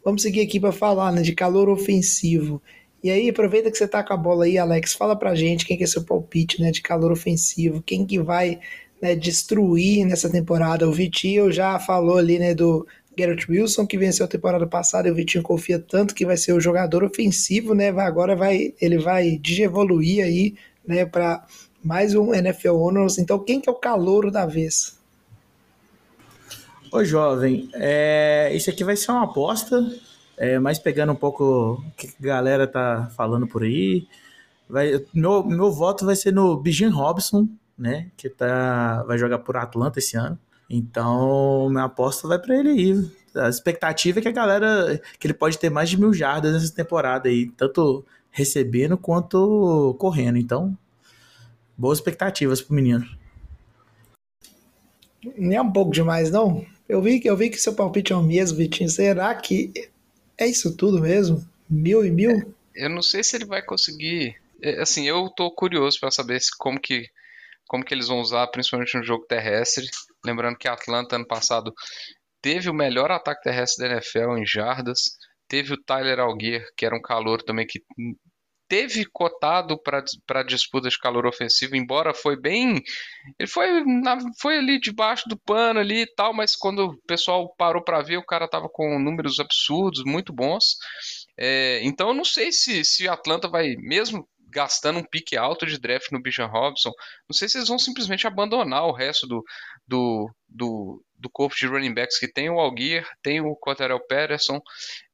Vamos seguir aqui para falar né, de calor ofensivo. E aí, aproveita que você tá com a bola aí, Alex. Fala pra gente quem que é seu palpite né, de calor ofensivo. Quem que vai né, destruir nessa temporada. O Vitinho já falou ali, né, do Garrett Wilson, que venceu a temporada passada, e o Vitinho confia tanto que vai ser o jogador ofensivo, né? Agora vai, ele vai digievoluir aí, né, para mais um NFL Honors. Então, quem que é o calouro da vez? Ô, jovem, é, isso aqui vai ser uma aposta, é, mas pegando um pouco o que a galera tá falando por aí. Vai, meu, meu voto vai ser no Bijan Robson, né? Que tá, vai jogar por Atlanta esse ano. Então, minha aposta vai para ele aí. A expectativa é que a galera. que ele pode ter mais de mil jardas nessa temporada aí, tanto recebendo quanto correndo. Então, boas expectativas pro menino. Nem é um pouco demais, não? Eu vi, que eu vi que seu palpite é o mesmo, Vitinho. Será que é isso tudo mesmo? Mil e mil? É, eu não sei se ele vai conseguir. É, assim, eu tô curioso para saber se, como que como que eles vão usar, principalmente no jogo terrestre. Lembrando que Atlanta ano passado teve o melhor ataque terrestre da NFL em jardas. Teve o Tyler Algier, que era um calor também que teve cotado para disputa de calor ofensivo, embora foi bem. Ele foi, na, foi ali debaixo do pano ali e tal, mas quando o pessoal parou para ver, o cara tava com números absurdos, muito bons. É, então eu não sei se, se Atlanta vai, mesmo gastando um pique alto de draft no Bijan Robson, não sei se eles vão simplesmente abandonar o resto do, do, do, do corpo de running backs que tem o Algier, tem o Cotterell Patterson,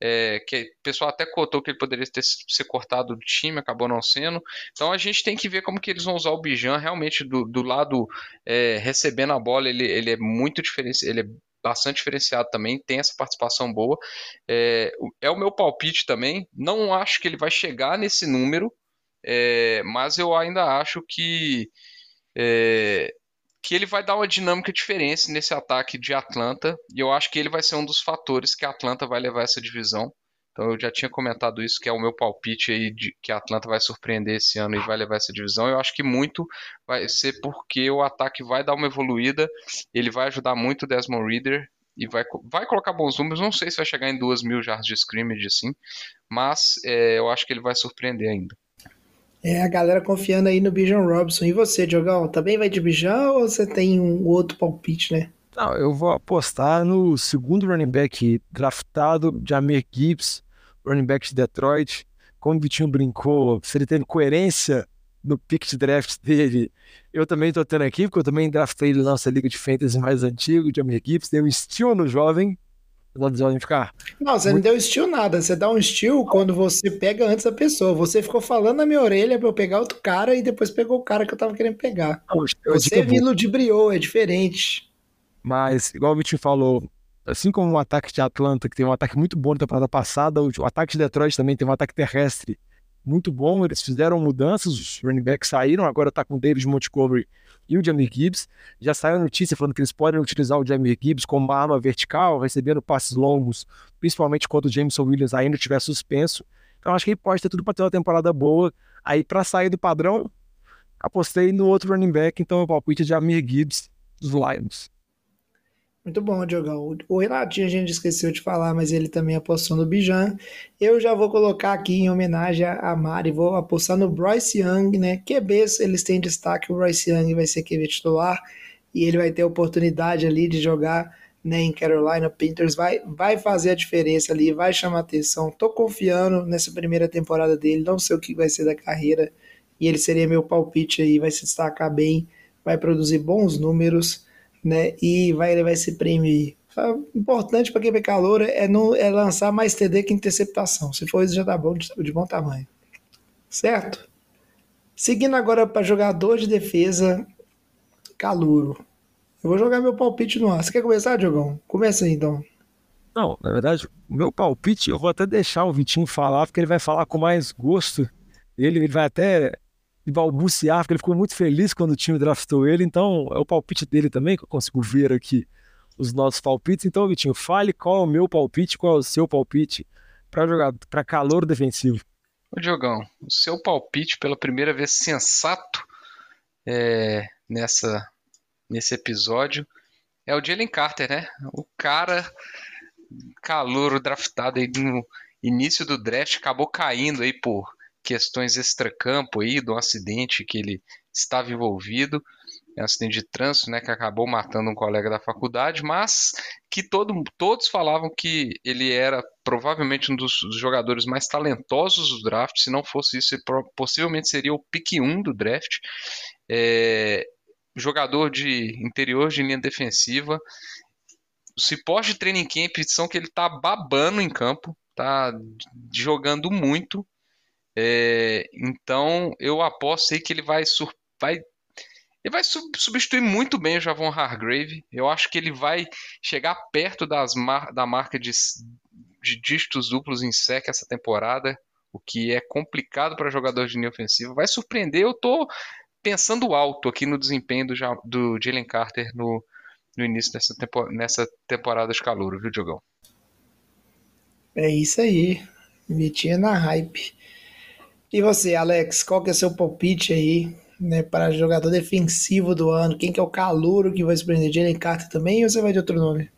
é, que o pessoal até cotou que ele poderia ter ser cortado do time, acabou não sendo. Então a gente tem que ver como que eles vão usar o Bijan realmente do, do lado é, recebendo a bola, ele, ele é muito diferente, ele é bastante diferenciado também, tem essa participação boa. É, é o meu palpite também. Não acho que ele vai chegar nesse número, é, mas eu ainda acho que é, que ele vai dar uma dinâmica diferente nesse ataque de Atlanta e eu acho que ele vai ser um dos fatores que a Atlanta vai levar essa divisão. Então eu já tinha comentado isso que é o meu palpite aí de que a Atlanta vai surpreender esse ano e vai levar essa divisão. Eu acho que muito vai ser porque o ataque vai dar uma evoluída, ele vai ajudar muito o Desmond Reader e vai, vai colocar bons números. Não sei se vai chegar em duas mil jardas de scrimmage assim, mas é, eu acho que ele vai surpreender ainda. É, a galera confiando aí no Bijan Robson. E você, Diogão, também vai de Bijan ou você tem um outro palpite, né? Não, eu vou apostar no segundo running back draftado, Jamir Gibbs, running back de Detroit. Como o Vitinho brincou, se ele teve coerência no pick de draft dele, eu também tô tendo aqui, porque eu também draftei ele na nossa liga de fantasy mais antigo, Jamir Gibbs, deu um estilo no jovem, podem ficar. Não, você muito... não deu estilo nada. Você dá um estilo quando você pega antes da pessoa. Você ficou falando na minha orelha pra eu pegar outro cara e depois pegou o cara que eu tava querendo pegar. Não, você me ludibriou, é diferente. Mas, igual o Vitinho falou, assim como o ataque de Atlanta, que tem um ataque muito bom na temporada passada, o ataque de Detroit também tem um ataque terrestre muito bom. Eles fizeram mudanças, os running backs saíram, agora tá com o David Montgomery e o Jamie Gibbs. Já saiu a notícia falando que eles podem utilizar o Jamie Gibbs como uma arma vertical, recebendo passes longos, principalmente quando o Jameson Williams ainda estiver suspenso. Então acho que ele pode ter tudo para ter uma temporada boa. Aí para sair do padrão, apostei no outro running back, então o palpite é de Amir Gibbs dos Lions. Muito bom, Diogão. O Renatinho a gente esqueceu de falar, mas ele também apostou no Bijan. Eu já vou colocar aqui em homenagem a Mari, vou apostar no Bryce Young, né? QBs, eles têm destaque, o Bryce Young vai ser QB titular e ele vai ter oportunidade ali de jogar né, em Carolina Panthers, vai, vai fazer a diferença ali, vai chamar atenção. Tô confiando nessa primeira temporada dele, não sei o que vai ser da carreira e ele seria meu palpite aí, vai se destacar bem, vai produzir bons números né? E vai levar esse prêmio aí. Importante para quem vê calor é, não, é lançar mais TD que interceptação. Se for isso, já tá bom, de, de bom tamanho. Certo? Seguindo agora para jogador de defesa, Calouro. Eu vou jogar meu palpite no ar. Você quer começar, Diogão? Começa aí, então. Não, na verdade, o meu palpite, eu vou até deixar o Vitinho falar, porque ele vai falar com mais gosto. Ele, ele vai até balbuciar, porque ele ficou muito feliz quando o time draftou ele. Então, é o palpite dele também, que eu consigo ver aqui os nossos palpites. Então, Vitinho, fale qual é o meu palpite, qual é o seu palpite para jogar para calor defensivo. Ô Diogão, o seu palpite pela primeira vez sensato é, nessa nesse episódio é o Jalen Carter, né? O cara calor draftado aí no início do draft acabou caindo aí por questões extracampo aí do acidente que ele estava envolvido é um acidente de trânsito, né, que acabou matando um colega da faculdade, mas que todo, todos falavam que ele era provavelmente um dos, jogadores mais talentosos do draft. Se não fosse isso, possivelmente seria o pick 1 do draft. É, jogador de interior de linha defensiva. Os reportes de training camp são que ele tá babando em campo, tá jogando muito. É, então eu aposto aí que ele vai, vai ele vai substituir muito bem o Javon Hargrave. Eu acho que ele vai chegar perto das mar da marca de, de dígitos duplos em sec essa temporada, o que é complicado para jogador de linha ofensiva. Vai surpreender. Eu tô pensando alto aqui no desempenho do, do Jalen Carter no, no início dessa tempo, nessa temporada de calor, viu, Diogão? É isso aí. Metia na hype. E você, Alex, qual que é seu palpite aí né, para jogador defensivo do ano? Quem que é o calouro que vai se prender? Jalen Carter também ou você vai de outro nome?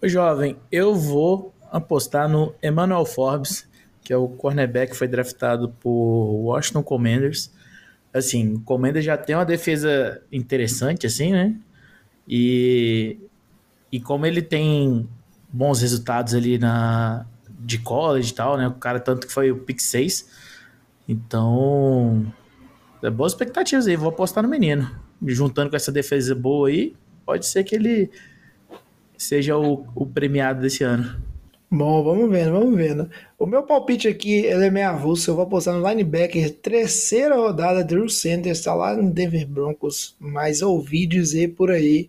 Jovem, eu vou apostar no Emmanuel Forbes, que é o cornerback que foi draftado por Washington Commanders. Assim, o Commanders já tem uma defesa interessante, assim, né? E, e como ele tem bons resultados ali na de college e tal, né? O cara tanto que foi o pick 6. Então, é boas expectativas aí, vou apostar no menino. Juntando com essa defesa boa aí, pode ser que ele seja o, o premiado desse ano. Bom, vamos vendo, vamos vendo. O meu palpite aqui ele é meio avulso. Eu vou apostar no linebacker, terceira rodada. Drew Sanders está lá no Denver Broncos. Mas ouvi dizer por aí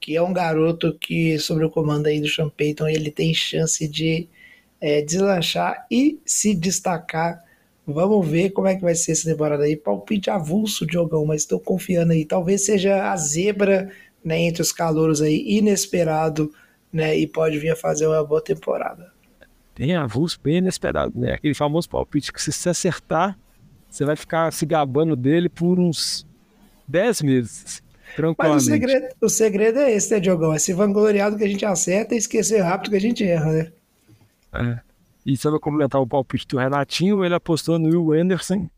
que é um garoto que, sobre o comando aí do Sean Payton, ele tem chance de é, deslanchar e se destacar Vamos ver como é que vai ser essa temporada aí. Palpite avulso, Diogão, mas estou confiando aí. Talvez seja a zebra né, entre os calouros aí, inesperado, né? E pode vir a fazer uma boa temporada. Tem avulso bem inesperado, né? Aquele famoso palpite que se você acertar, você vai ficar se gabando dele por uns 10 meses. Mas o segredo, o segredo é esse, né, Diogão? É se vangloriar do que a gente acerta e esquecer rápido que a gente erra, né? É. E só para complementar o palpite do Renatinho, ele apostou no Will Anderson,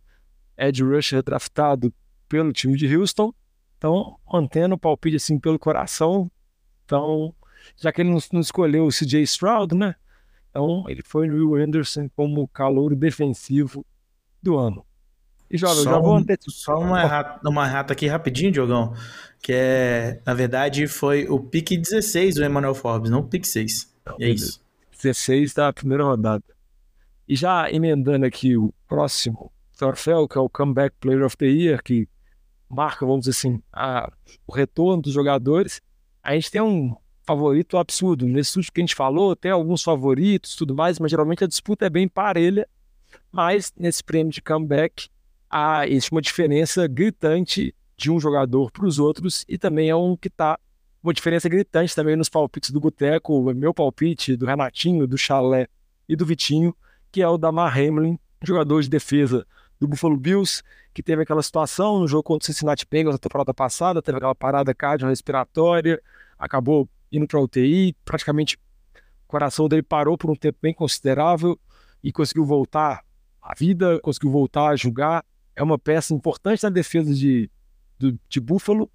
Ed Rusher draftado pelo time de Houston. Então, mantendo o palpite assim pelo coração. Então, já que ele não, não escolheu o CJ Stroud, né? Então, ele foi no Will Anderson como calor defensivo do ano. E jovem, já vou ante... Só uma errata, uma errata aqui rapidinho, Diogão. Que é, na verdade, foi o pique 16 do Emmanuel Forbes, não o pique 6. Não, é isso. 16 da primeira rodada. E já emendando aqui o próximo troféu, que é o Comeback Player of the Year, que marca, vamos dizer assim, a, o retorno dos jogadores, a gente tem um favorito absurdo. Nesse último que a gente falou, tem alguns favoritos tudo mais, mas geralmente a disputa é bem parelha. Mas nesse prêmio de comeback, há existe uma diferença gritante de um jogador para os outros e também é um que está uma diferença gritante também nos palpites do Boteco, meu palpite, do Renatinho, do Chalé e do Vitinho, que é o da Mar Hamlin, jogador de defesa do Buffalo Bills, que teve aquela situação no jogo contra o Cincinnati Bengals na temporada passada, teve aquela parada cardiorrespiratória, acabou indo para a UTI, praticamente o coração dele parou por um tempo bem considerável e conseguiu voltar à vida, conseguiu voltar a jogar. É uma peça importante na defesa de, de, de Buffalo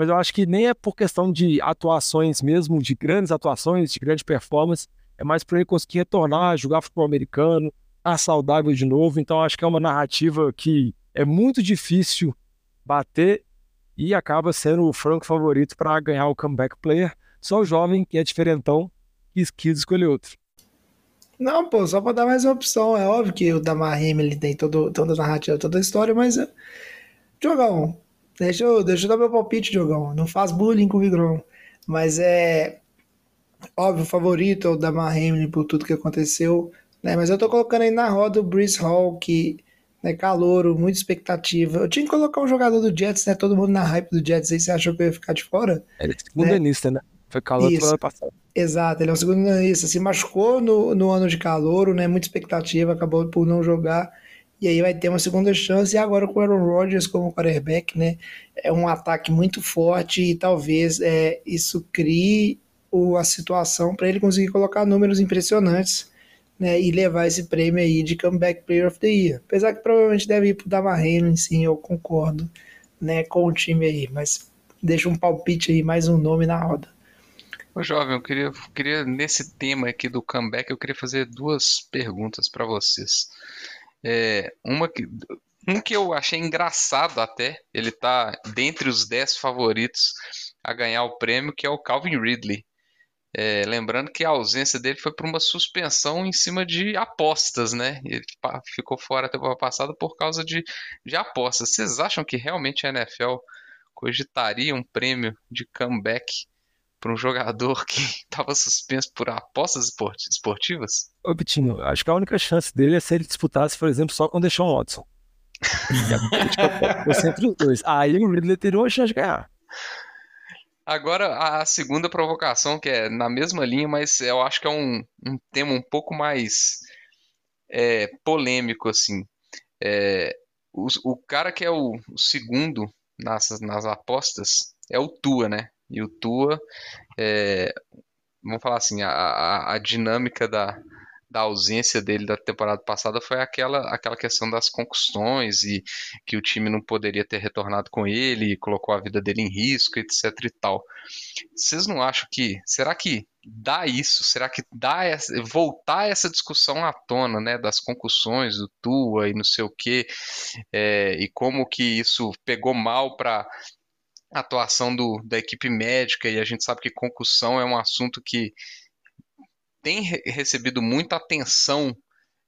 mas eu acho que nem é por questão de atuações mesmo, de grandes atuações, de grande performance, é mais para ele conseguir retornar, jogar futebol americano, estar saudável de novo. Então acho que é uma narrativa que é muito difícil bater e acaba sendo o franco favorito para ganhar o comeback player. Só o jovem, que é diferentão, quis, quis escolher outro. Não, pô, só pra dar mais uma opção. É óbvio que o Damar Hamlin tem todo, toda a narrativa, toda a história, mas. eh, Diogão, deixa eu, deixa eu dar meu palpite, Diogão. Não faz bullying com o Vigron. Mas é. Óbvio, o favorito é o Damar Hamlin por tudo que aconteceu. Né? Mas eu tô colocando aí na roda o Bruce Hall, que né, calouro, muita expectativa. Eu tinha que colocar um jogador do Jets, né? Todo mundo na hype do Jets aí, você achou que eu ia ficar de fora? Ele é segundanista, né? Foi calor Isso. ano passado. Exato, ele é um segundo analista. Se machucou no, no ano de calor, né? Muita expectativa, acabou por não jogar. E aí vai ter uma segunda chance. E agora com o Aaron Rodgers como quarterback, né? É um ataque muito forte e talvez é, isso crie o, a situação para ele conseguir colocar números impressionantes. Né, e levar esse prêmio aí de Comeback Player of the Year. Apesar que provavelmente deve ir pro Damar Hamlin, sim, eu concordo né, com o time aí. Mas deixa um palpite aí, mais um nome na roda. Ô, jovem, eu queria, queria, nesse tema aqui do comeback, eu queria fazer duas perguntas para vocês. É, uma que, um que eu achei engraçado até, ele tá dentre os 10 favoritos a ganhar o prêmio, que é o Calvin Ridley. É, lembrando que a ausência dele foi por uma suspensão em cima de apostas, né? Ele ficou fora a temporada passada por causa de, de apostas. Vocês acham que realmente a NFL cogitaria um prêmio de comeback para um jogador *laughs* que estava suspenso por apostas esport- esportivas? Ô, Bitinho, acho que a única chance dele é se ele disputasse, por exemplo, só com o Deshaun Watson. Fosse entre os dois. Aí o Ridley teria uma chance de ganhar. Agora, a segunda provocação, que é na mesma linha, mas eu acho que é um, um tema um pouco mais é, polêmico, assim. É, o, o cara que é o, o segundo nas, nas apostas é o Tua, né? E o Tua, é, vamos falar assim, a, a, a dinâmica da, da ausência dele da temporada passada foi aquela, aquela questão das concussões e que o time não poderia ter retornado com ele, colocou a vida dele em risco, etc e tal. Vocês não acham que, será que dá isso? Será que dá essa, voltar essa discussão à tona, né, das concussões do Tua e não sei o quê, é, e como que isso pegou mal para atuação do, da equipe médica e a gente sabe que concussão é um assunto que tem re- recebido muita atenção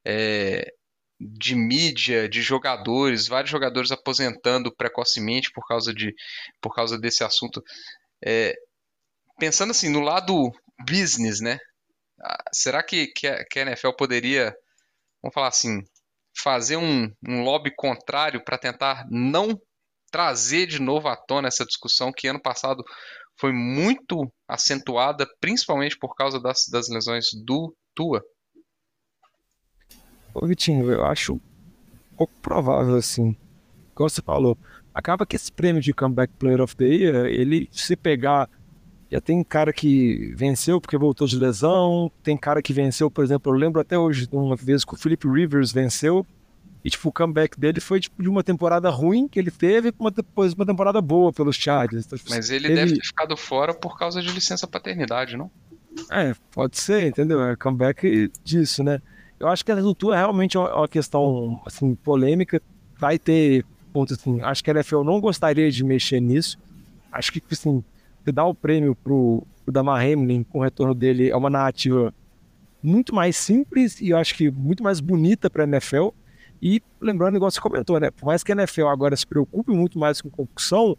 é, de mídia, de jogadores, vários jogadores aposentando precocemente por causa de, por causa desse assunto. É, pensando assim no lado business, né? Será que, que, a, que a NFL poderia, vamos falar assim, fazer um, um lobby contrário para tentar não trazer de novo à tona essa discussão que ano passado foi muito acentuada, principalmente por causa das, das lesões do Tua? Ô, Vitinho, eu acho pouco provável, assim. Como você falou, acaba que esse prêmio de Comeback Player of the Year, ele se pegar. Já tem cara que venceu porque voltou de lesão, tem cara que venceu, por exemplo, eu lembro até hoje uma vez que o Philip Rivers venceu, e tipo, o comeback dele foi tipo, de uma temporada ruim que ele teve uma, depois uma temporada boa pelos Chargers. Então, tipo, Mas ele teve- deve ter ficado fora por causa de licença paternidade, não? É, pode ser, entendeu? É comeback disso, né? Eu acho que a cultura realmente é uma questão assim, polêmica. Vai ter ponto assim. Acho que a NFL não gostaria de mexer nisso. Acho que assim, você dar o prêmio pro, pro Damar Hamlin com o retorno dele é uma narrativa muito mais simples e eu acho que muito mais bonita para a NFL. E lembrando, igual você comentou, né? Por mais que a NFL agora se preocupe muito mais com concussão,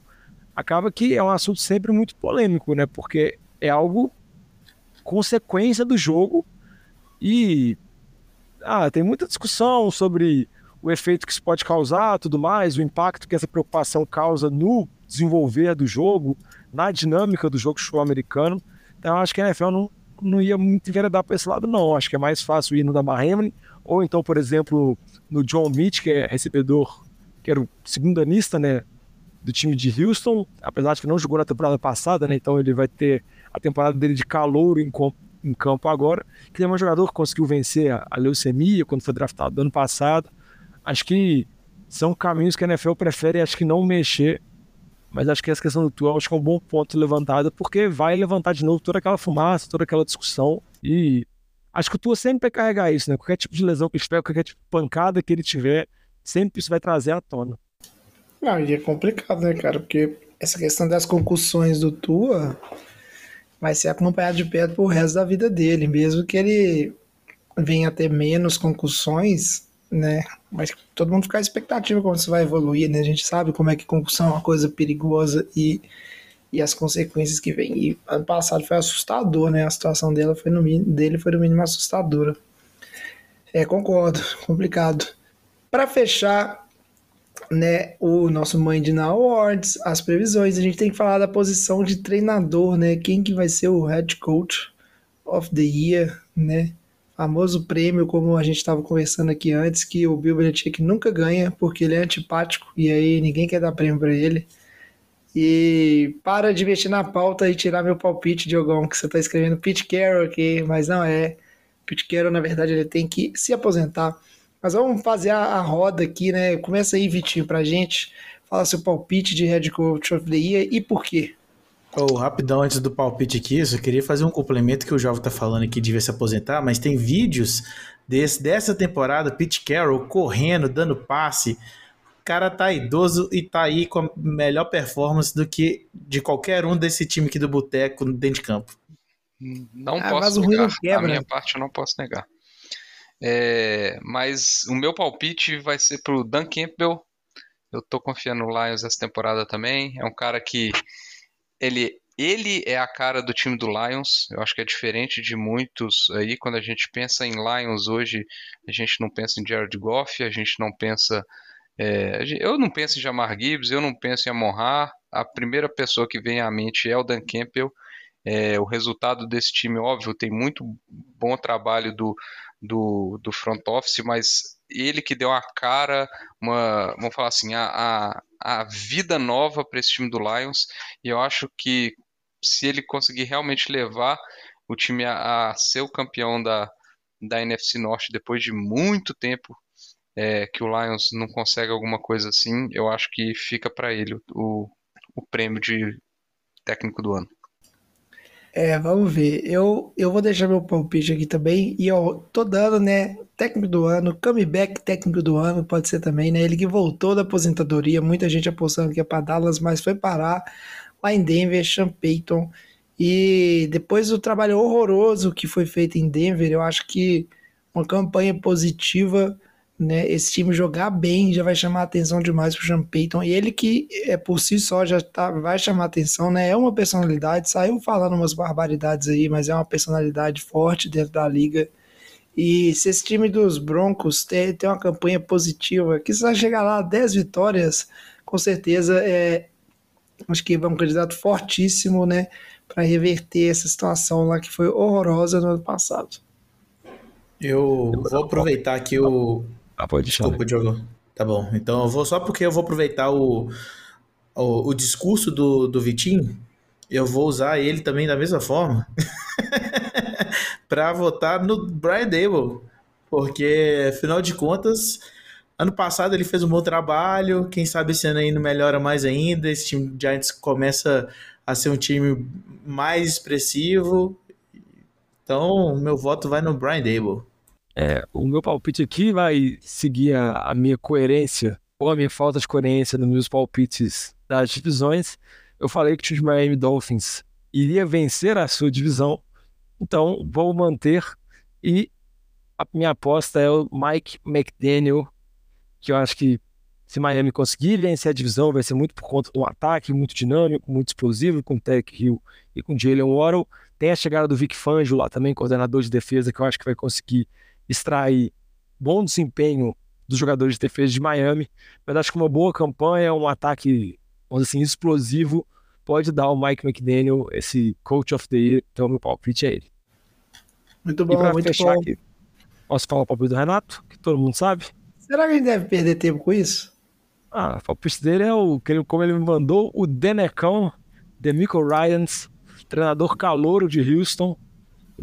acaba que é um assunto sempre muito polêmico, né? Porque é algo consequência do jogo e ah, tem muita discussão sobre o efeito que isso pode causar, tudo mais, o impacto que essa preocupação causa no desenvolver do jogo, na dinâmica do jogo show americano. Então, acho que a NFL não, não ia muito enveredar para esse lado, não. Acho que é mais fácil ir no Damar Hamlin, ou então, por exemplo, no John Mitch, que é recebedor, que era o segundanista, né, do time de Houston, apesar de que não jogou na temporada passada, né, então ele vai ter a temporada dele de calouro em, em campo agora, que é um jogador que conseguiu vencer a, a leucemia quando foi draftado ano passado. Acho que são caminhos que a NFL prefere, acho que não mexer, mas acho que essa questão do Tua acho que é um bom ponto levantado, porque vai levantar de novo toda aquela fumaça, toda aquela discussão, e acho que o Tua sempre vai carregar isso, né? Qualquer tipo de lesão que tiver, qualquer tipo de pancada que ele tiver, sempre isso vai trazer à tona. Não, e é complicado, né, cara? Porque essa questão das concussões do Tua vai ser acompanhado de perto pro resto da vida dele, mesmo que ele venha a ter menos concussões, né? Mas todo mundo fica à expectativa como isso vai evoluir, né? A gente sabe como é que concussão é uma coisa perigosa e, e as consequências que vem. E ano passado foi assustador, né? A situação dela foi no, dele foi no mínimo assustadora. É, concordo, *laughs* complicado. Para fechar, né, o nosso Mind Now Awards, as previsões, a gente tem que falar da posição de treinador, né? Quem que vai ser o head coach of the year, né? Famoso prêmio, como a gente estava conversando aqui antes, que o Bill Belichick nunca ganha porque ele é antipático e aí ninguém quer dar prêmio para ele. E para de mexer na pauta e tirar meu palpite, Diogão, que você está escrevendo Pete Carroll aqui, mas não é. Pete Carroll, na verdade, ele tem que se aposentar. Mas vamos fazer a, a roda aqui, né? Começa aí, Vitinho, pra gente. Fala seu palpite de Head Coach of the Year e por quê. Oh, rapidão, antes do palpite aqui, eu só queria fazer um complemento que o Jovem tá falando que devia se aposentar, mas tem vídeos desse, dessa temporada, Pete Carroll correndo, dando passe. O cara tá idoso e tá aí com a melhor performance do que de qualquer um desse time aqui do Boteco dentro de campo. Não ah, posso negar. A minha parte eu não posso negar. É, mas o meu palpite vai ser pro Dan Campbell. Eu tô confiando no Lions essa temporada também. É um cara que ele ele é a cara do time do Lions. Eu acho que é diferente de muitos aí. Quando a gente pensa em Lions hoje, a gente não pensa em Jared Goff, a gente não pensa. É, eu não penso em Jamar Gibbs, eu não penso em Amon A primeira pessoa que vem à mente é o Dan Campbell. É, o resultado desse time, óbvio, tem muito bom trabalho do, do, do front office, mas ele que deu a cara, uma, vamos falar assim, a, a, a vida nova para esse time do Lions. E eu acho que se ele conseguir realmente levar o time a, a ser o campeão da, da NFC Norte depois de muito tempo é, que o Lions não consegue alguma coisa assim, eu acho que fica para ele o, o prêmio de técnico do ano. É, vamos ver. Eu, eu vou deixar meu palpite aqui também. E eu tô dando, né? Técnico do ano, comeback técnico do ano, pode ser também, né? Ele que voltou da aposentadoria, muita gente apostando que ia para Dallas, mas foi parar lá em Denver, Sean Payton. E depois do trabalho horroroso que foi feito em Denver, eu acho que uma campanha positiva né, esse time jogar bem já vai chamar atenção demais pro Sean Payton. E ele que é por si só já tá, vai chamar atenção, né? É uma personalidade, saiu falando umas barbaridades aí, mas é uma personalidade forte dentro da liga. E se esse time dos Broncos tem, tem uma campanha positiva, que se vai chegar lá 10 vitórias, com certeza é acho que é um candidato fortíssimo, né, para reverter essa situação lá que foi horrorosa no ano passado. Eu vou aproveitar que o ah, pode. Desculpa, Diogo. Tá bom. Então eu vou só porque eu vou aproveitar o, o, o discurso do, do Vitinho, eu vou usar ele também da mesma forma *laughs* para votar no Brian Dable. Porque, afinal de contas, ano passado ele fez um bom trabalho. Quem sabe esse ano ainda melhora mais ainda. Esse time de Giants começa a ser um time mais expressivo. Então, meu voto vai no Brian Dable. É, o meu palpite aqui vai seguir a, a, minha coerência, ou a minha falta de coerência nos meus palpites das divisões. Eu falei que o Miami Dolphins iria vencer a sua divisão, então vou manter. E a minha aposta é o Mike McDaniel, que eu acho que se Miami conseguir vencer a divisão, vai ser muito por conta do ataque muito dinâmico, muito explosivo, com o Tech Hill e com o Jalen Waddle. Tem a chegada do Vic Fangio lá também, coordenador de defesa, que eu acho que vai conseguir extrair bom desempenho dos jogadores de defesa de Miami, mas acho que uma boa campanha, um ataque, vamos assim, explosivo, pode dar ao Mike McDaniel esse Coach of the Year, então meu palpite é ele. Muito bom, muito bom. Aqui, posso falar o palpite do Renato, que todo mundo sabe? Será que a gente deve perder tempo com isso? Ah, o palpite dele é o como ele me mandou, o Denecão, Demico Ryans, treinador calouro de Houston,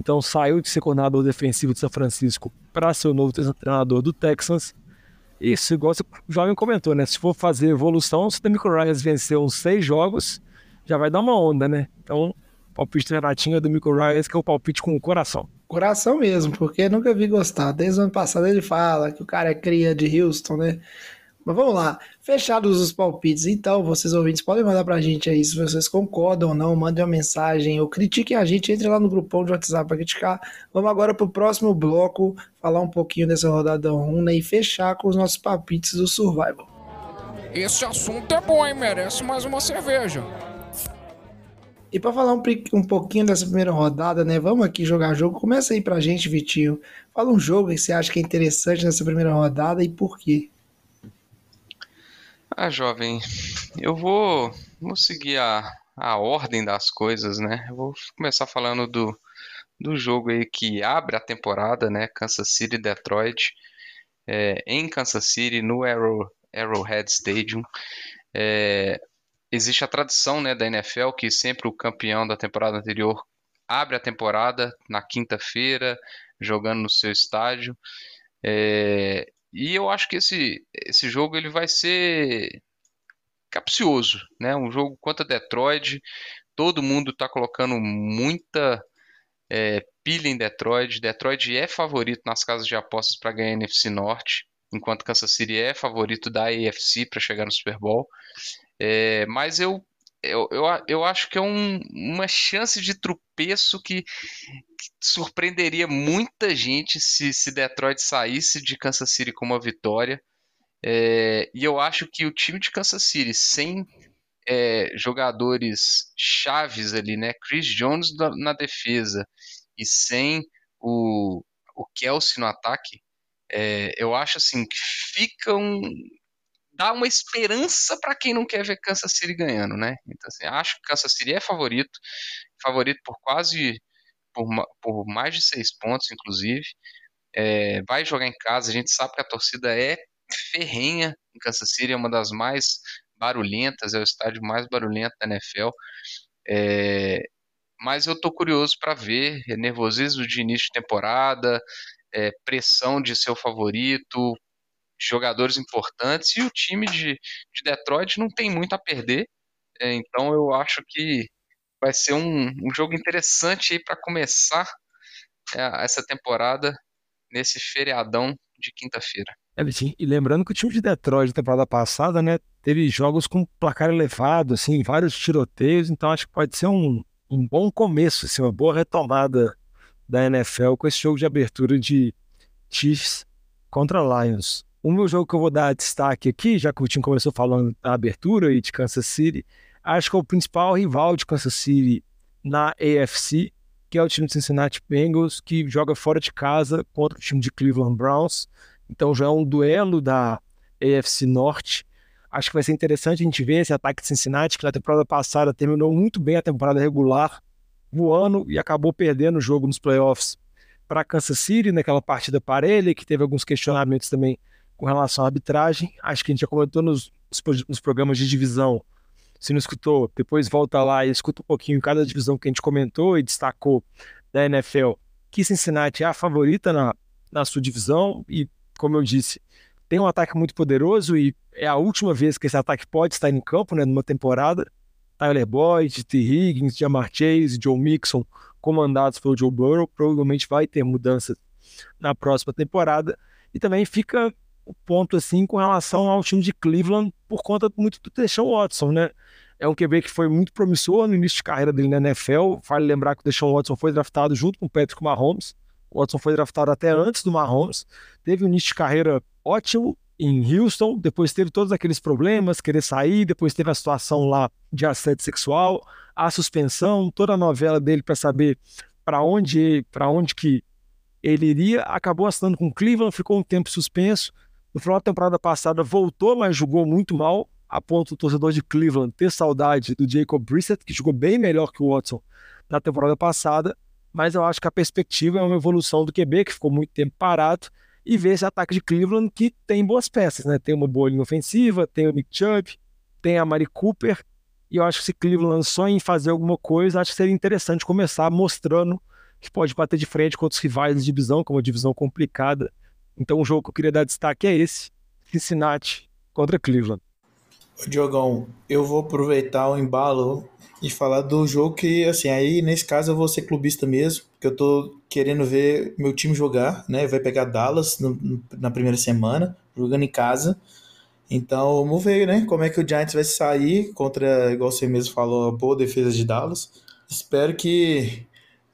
então saiu de ser coordenador defensivo de São Francisco para ser o novo treinador do Texans. Isso, igual o jovem comentou, né? Se for fazer evolução, se o Demico Ryans vencer uns seis jogos, já vai dar uma onda, né? Então, palpite Renatinho é do Demico Ryans, que é o palpite com o coração. Coração mesmo, porque nunca vi gostar. Desde o ano passado ele fala que o cara é cria de Houston, né? Mas vamos lá, fechados os palpites, então vocês ouvintes podem mandar pra gente aí se vocês concordam ou não, mandem uma mensagem ou critiquem a gente, entre lá no grupão de WhatsApp pra criticar. Vamos agora pro próximo bloco, falar um pouquinho dessa rodada 1 né, e fechar com os nossos palpites do Survival. Esse assunto é bom, hein? Merece mais uma cerveja. E para falar um, um, pouquinho dessa primeira rodada, né? Vamos aqui jogar jogo. Começa aí pra gente, Vitinho. Fala um jogo que você acha que é interessante nessa primeira rodada e por quê? Ah, jovem, eu vou, vou seguir a, a ordem das coisas, né? Eu vou começar falando do, do jogo aí que abre a temporada, né? Kansas City Detroit. É, em Kansas City, no Arrow, Arrowhead Stadium. É, existe a tradição né, da NFL que sempre o campeão da temporada anterior abre a temporada na quinta-feira, jogando no seu estádio. É, e eu acho que esse, esse jogo ele vai ser capcioso, né? Um jogo contra Detroit. Todo mundo está colocando muita é, pilha em Detroit. Detroit é favorito nas casas de apostas para ganhar a NFC Norte, enquanto Kansas City é favorito da AFC para chegar no Super Bowl. É, mas eu, eu, eu, eu, acho que é um, uma chance de tropeço que, que, surpreenderia muita gente se, se Detroit saísse de Kansas City com uma vitória. É, e eu acho que o time de Kansas City, sem é, jogadores chaves ali, né? Chris Jones na, na defesa e sem o, o Kelsey no ataque, é, eu acho assim que fica um, dá uma esperança para quem não quer ver Kansas City ganhando, né? Então, assim, acho que Kansas City é favorito, favorito por quase por, por mais de seis pontos, inclusive. É, vai jogar em casa, a gente sabe que a torcida é ferrenha em Kansas City, é uma das mais barulhentas, é o estádio mais barulhento da NFL. É, mas eu tô curioso para ver é nervosismo de início de temporada, é, pressão de seu favorito, jogadores importantes e o time de, de Detroit não tem muito a perder. É, então eu acho que vai ser um, um jogo interessante para começar é, essa temporada nesse feriadão de quinta-feira. É, e lembrando que o time de Detroit na temporada passada, né, teve jogos com placar elevado, assim, vários tiroteios, então acho que pode ser um, um bom começo, assim, uma boa retomada da NFL com esse jogo de abertura de Chiefs contra Lions. O meu jogo que eu vou dar destaque aqui, já que o time começou falando da abertura e de Kansas City, acho que é o principal rival de Kansas City na AFC, que é o time de Cincinnati Bengals, que joga fora de casa contra o time de Cleveland Browns. Então já é um duelo da AFC Norte. Acho que vai ser interessante a gente ver esse ataque de Cincinnati, que na temporada passada terminou muito bem a temporada regular, voando e acabou perdendo o jogo nos playoffs para Kansas City, naquela partida parelha, que teve alguns questionamentos também com relação à arbitragem. Acho que a gente já comentou nos, nos programas de divisão. Se não escutou, depois volta lá e escuta um pouquinho cada divisão que a gente comentou e destacou da NFL, que Cincinnati é a favorita na, na sua divisão e, como eu disse, tem um ataque muito poderoso e é a última vez que esse ataque pode estar em campo, né, numa temporada. Tyler Boyd, T. Higgins, Jamar Chase, Joe Mixon, comandados pelo Joe Burrow, provavelmente vai ter mudanças na próxima temporada. E também fica ponto assim com relação ao time de Cleveland por conta muito do Deshaun Watson, né? É um QB que foi muito promissor no início de carreira dele na NFL. Vale lembrar que o Deshaun Watson foi draftado junto com o Patrick Mahomes. O Watson foi draftado até antes do Mahomes. Teve um início de carreira ótimo em Houston, depois teve todos aqueles problemas, querer sair, depois teve a situação lá de assédio sexual, a suspensão, toda a novela dele para saber para onde, para onde que ele iria, acabou assinando com Cleveland, ficou um tempo suspenso, no final da temporada passada voltou, mas jogou muito mal, a ponto do torcedor de Cleveland ter saudade do Jacob Brissett, que jogou bem melhor que o Watson na temporada passada, mas eu acho que a perspectiva é uma evolução do QB, que ficou muito tempo parado, e ver esse ataque de Cleveland que tem boas peças, né? Tem uma boa linha ofensiva, tem o Nick Chubb, tem a Mari Cooper, e eu acho que se Cleveland sonha em fazer alguma coisa, acho que seria interessante começar mostrando que pode bater de frente com outros rivais de divisão, que é uma divisão complicada, então o jogo que eu queria dar destaque é esse: Cincinnati contra Cleveland. Diogão, eu vou aproveitar o embalo e falar do jogo que, assim, aí nesse caso eu vou ser clubista mesmo, porque eu tô querendo ver meu time jogar, né? Vai pegar Dallas no, na primeira semana, jogando em casa. Então, vamos ver, né? Como é que o Giants vai sair contra, igual você mesmo falou, a boa defesa de Dallas. Espero que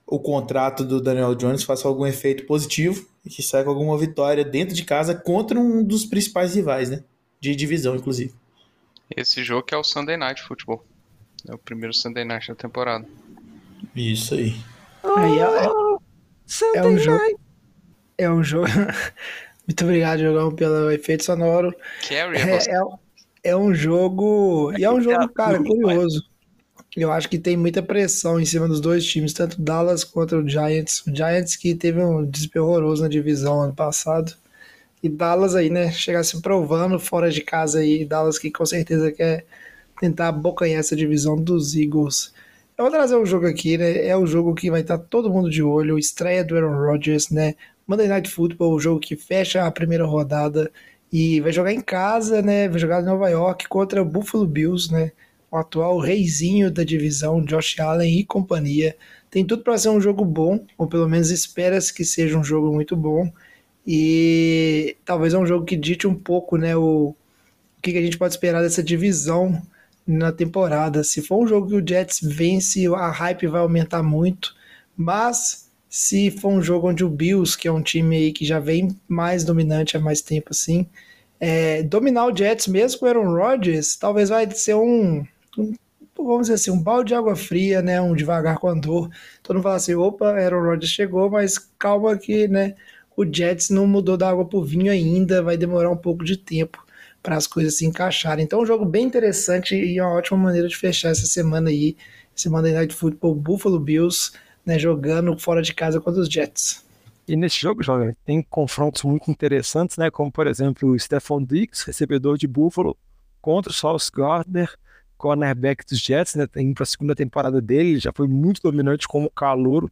o contrato do Daniel Jones faça algum efeito positivo e que saia com alguma vitória dentro de casa contra um dos principais rivais, né? De divisão, inclusive. Esse jogo que é o Sunday Night Football. É o primeiro Sunday Night da temporada. Isso aí. Aí é, é um jogo. É um jogo. *laughs* Muito obrigado, Jogão, pelo efeito sonoro. Carrie, É, é, é um jogo. E é um jogo, cara, curioso. Eu acho que tem muita pressão em cima dos dois times, tanto Dallas quanto o Giants. O Giants que teve um desespero horroroso na divisão ano passado. E Dallas aí, né, chegar se provando fora de casa aí. Dallas que com certeza quer tentar abocanhar essa divisão dos Eagles. Eu vou trazer um jogo aqui, né? É o jogo que vai estar todo mundo de olho. Estreia do Aaron Rodgers, né? Monday Night Football, o jogo que fecha a primeira rodada. E vai jogar em casa, né? Vai jogar em Nova York contra o Buffalo Bills, né? O atual reizinho da divisão, Josh Allen e companhia. Tem tudo para ser um jogo bom, ou pelo menos espera-se que seja um jogo muito bom. E talvez é um jogo que dite um pouco, né? O, o que, que a gente pode esperar dessa divisão na temporada. Se for um jogo que o Jets vence, a hype vai aumentar muito. Mas se for um jogo onde o Bills, que é um time aí que já vem mais dominante há mais tempo assim, é, dominar o Jets mesmo com o Aaron Rodgers, talvez vai ser um, um, vamos dizer assim, um balde de água fria, né, um devagar com andor. Todo mundo fala assim, opa, Aaron Rodgers chegou, mas calma que, né, o Jets não mudou da água pro vinho ainda, vai demorar um pouco de tempo para as coisas se encaixarem. Então, um jogo bem interessante e uma ótima maneira de fechar essa semana aí, esse Monday Night Football Buffalo Bills, né, jogando fora de casa contra os Jets. E nesse jogo, jovem, tem confrontos muito interessantes, né? Como, por exemplo, o Stephon Diggs, recebedor de Buffalo, contra o Sauce Gardner, cornerback dos Jets, né? Indo para a segunda temporada dele, ele já foi muito dominante como calouro.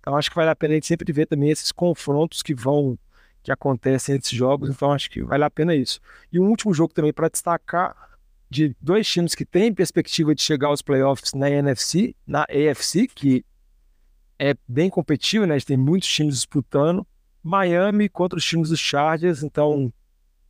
Então, acho que vale a pena a gente sempre ver também esses confrontos que vão, que acontecem entre jogos. Então, acho que vale a pena isso. E um último jogo também para destacar de dois times que têm perspectiva de chegar aos playoffs na NFC, na AFC, que é bem competitivo, né? A gente tem muitos times disputando. Miami contra os times dos Chargers, então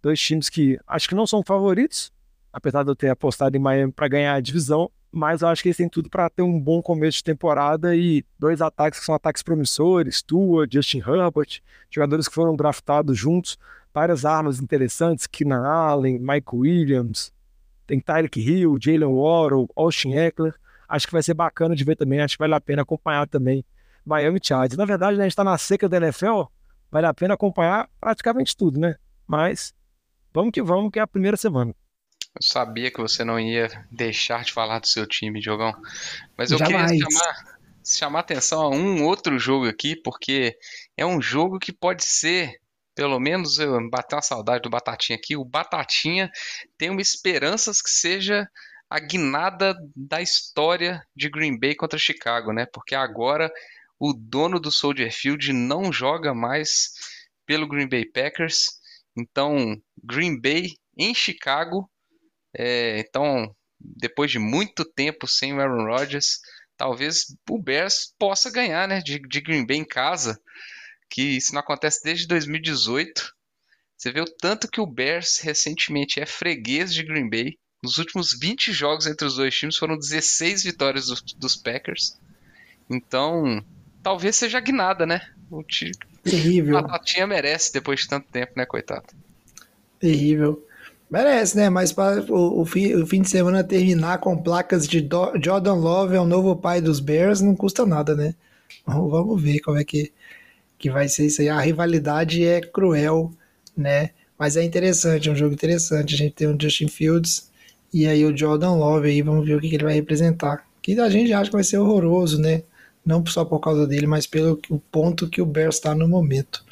dois times que acho que não são favoritos, apesar de eu ter apostado em Miami para ganhar a divisão, mas eu acho que eles têm tudo para ter um bom começo de temporada e dois ataques que são ataques promissores, Tua, Justin Herbert, jogadores que foram draftados juntos, várias armas interessantes, Keenan Allen, Mike Williams, tem Tyreek Hill, Jalen Waddle, Austin Eckler. Acho que vai ser bacana de ver também, acho que vale a pena acompanhar também Miami Chargers. Na verdade, né, a gente está na seca da NFL, vale a pena acompanhar praticamente tudo, né? Mas vamos que vamos, que é a primeira semana. Eu sabia que você não ia deixar de falar do seu time, Diogão. Mas eu Jamais. queria chamar, chamar atenção a um outro jogo aqui, porque é um jogo que pode ser, pelo menos eu bater uma saudade do Batatinha aqui, o Batatinha tem uma esperanças que seja a guinada da história de Green Bay contra Chicago, né? Porque agora o dono do Soldier Field não joga mais pelo Green Bay Packers. Então, Green Bay em Chicago. É, então, depois de muito tempo sem o Aaron Rodgers, talvez o Bears possa ganhar né, de, de Green Bay em casa. Que isso não acontece desde 2018. Você vê o tanto que o Bears recentemente é freguês de Green Bay. Nos últimos 20 jogos entre os dois times foram 16 vitórias dos, dos Packers. Então, talvez seja guinada, né? O time, Terrível. a Batatinha merece depois de tanto tempo, né, coitado? Terrível. Merece, né? Mas para o, o, fim, o fim de semana terminar com placas de Do- Jordan Love é o novo pai dos Bears não custa nada, né? Vamos, vamos ver como é que, que vai ser isso aí. A rivalidade é cruel, né? Mas é interessante, é um jogo interessante. A gente tem o Justin Fields e aí o Jordan Love aí, vamos ver o que, que ele vai representar. Que a gente acha que vai ser horroroso, né? Não só por causa dele, mas pelo o ponto que o Bears está no momento.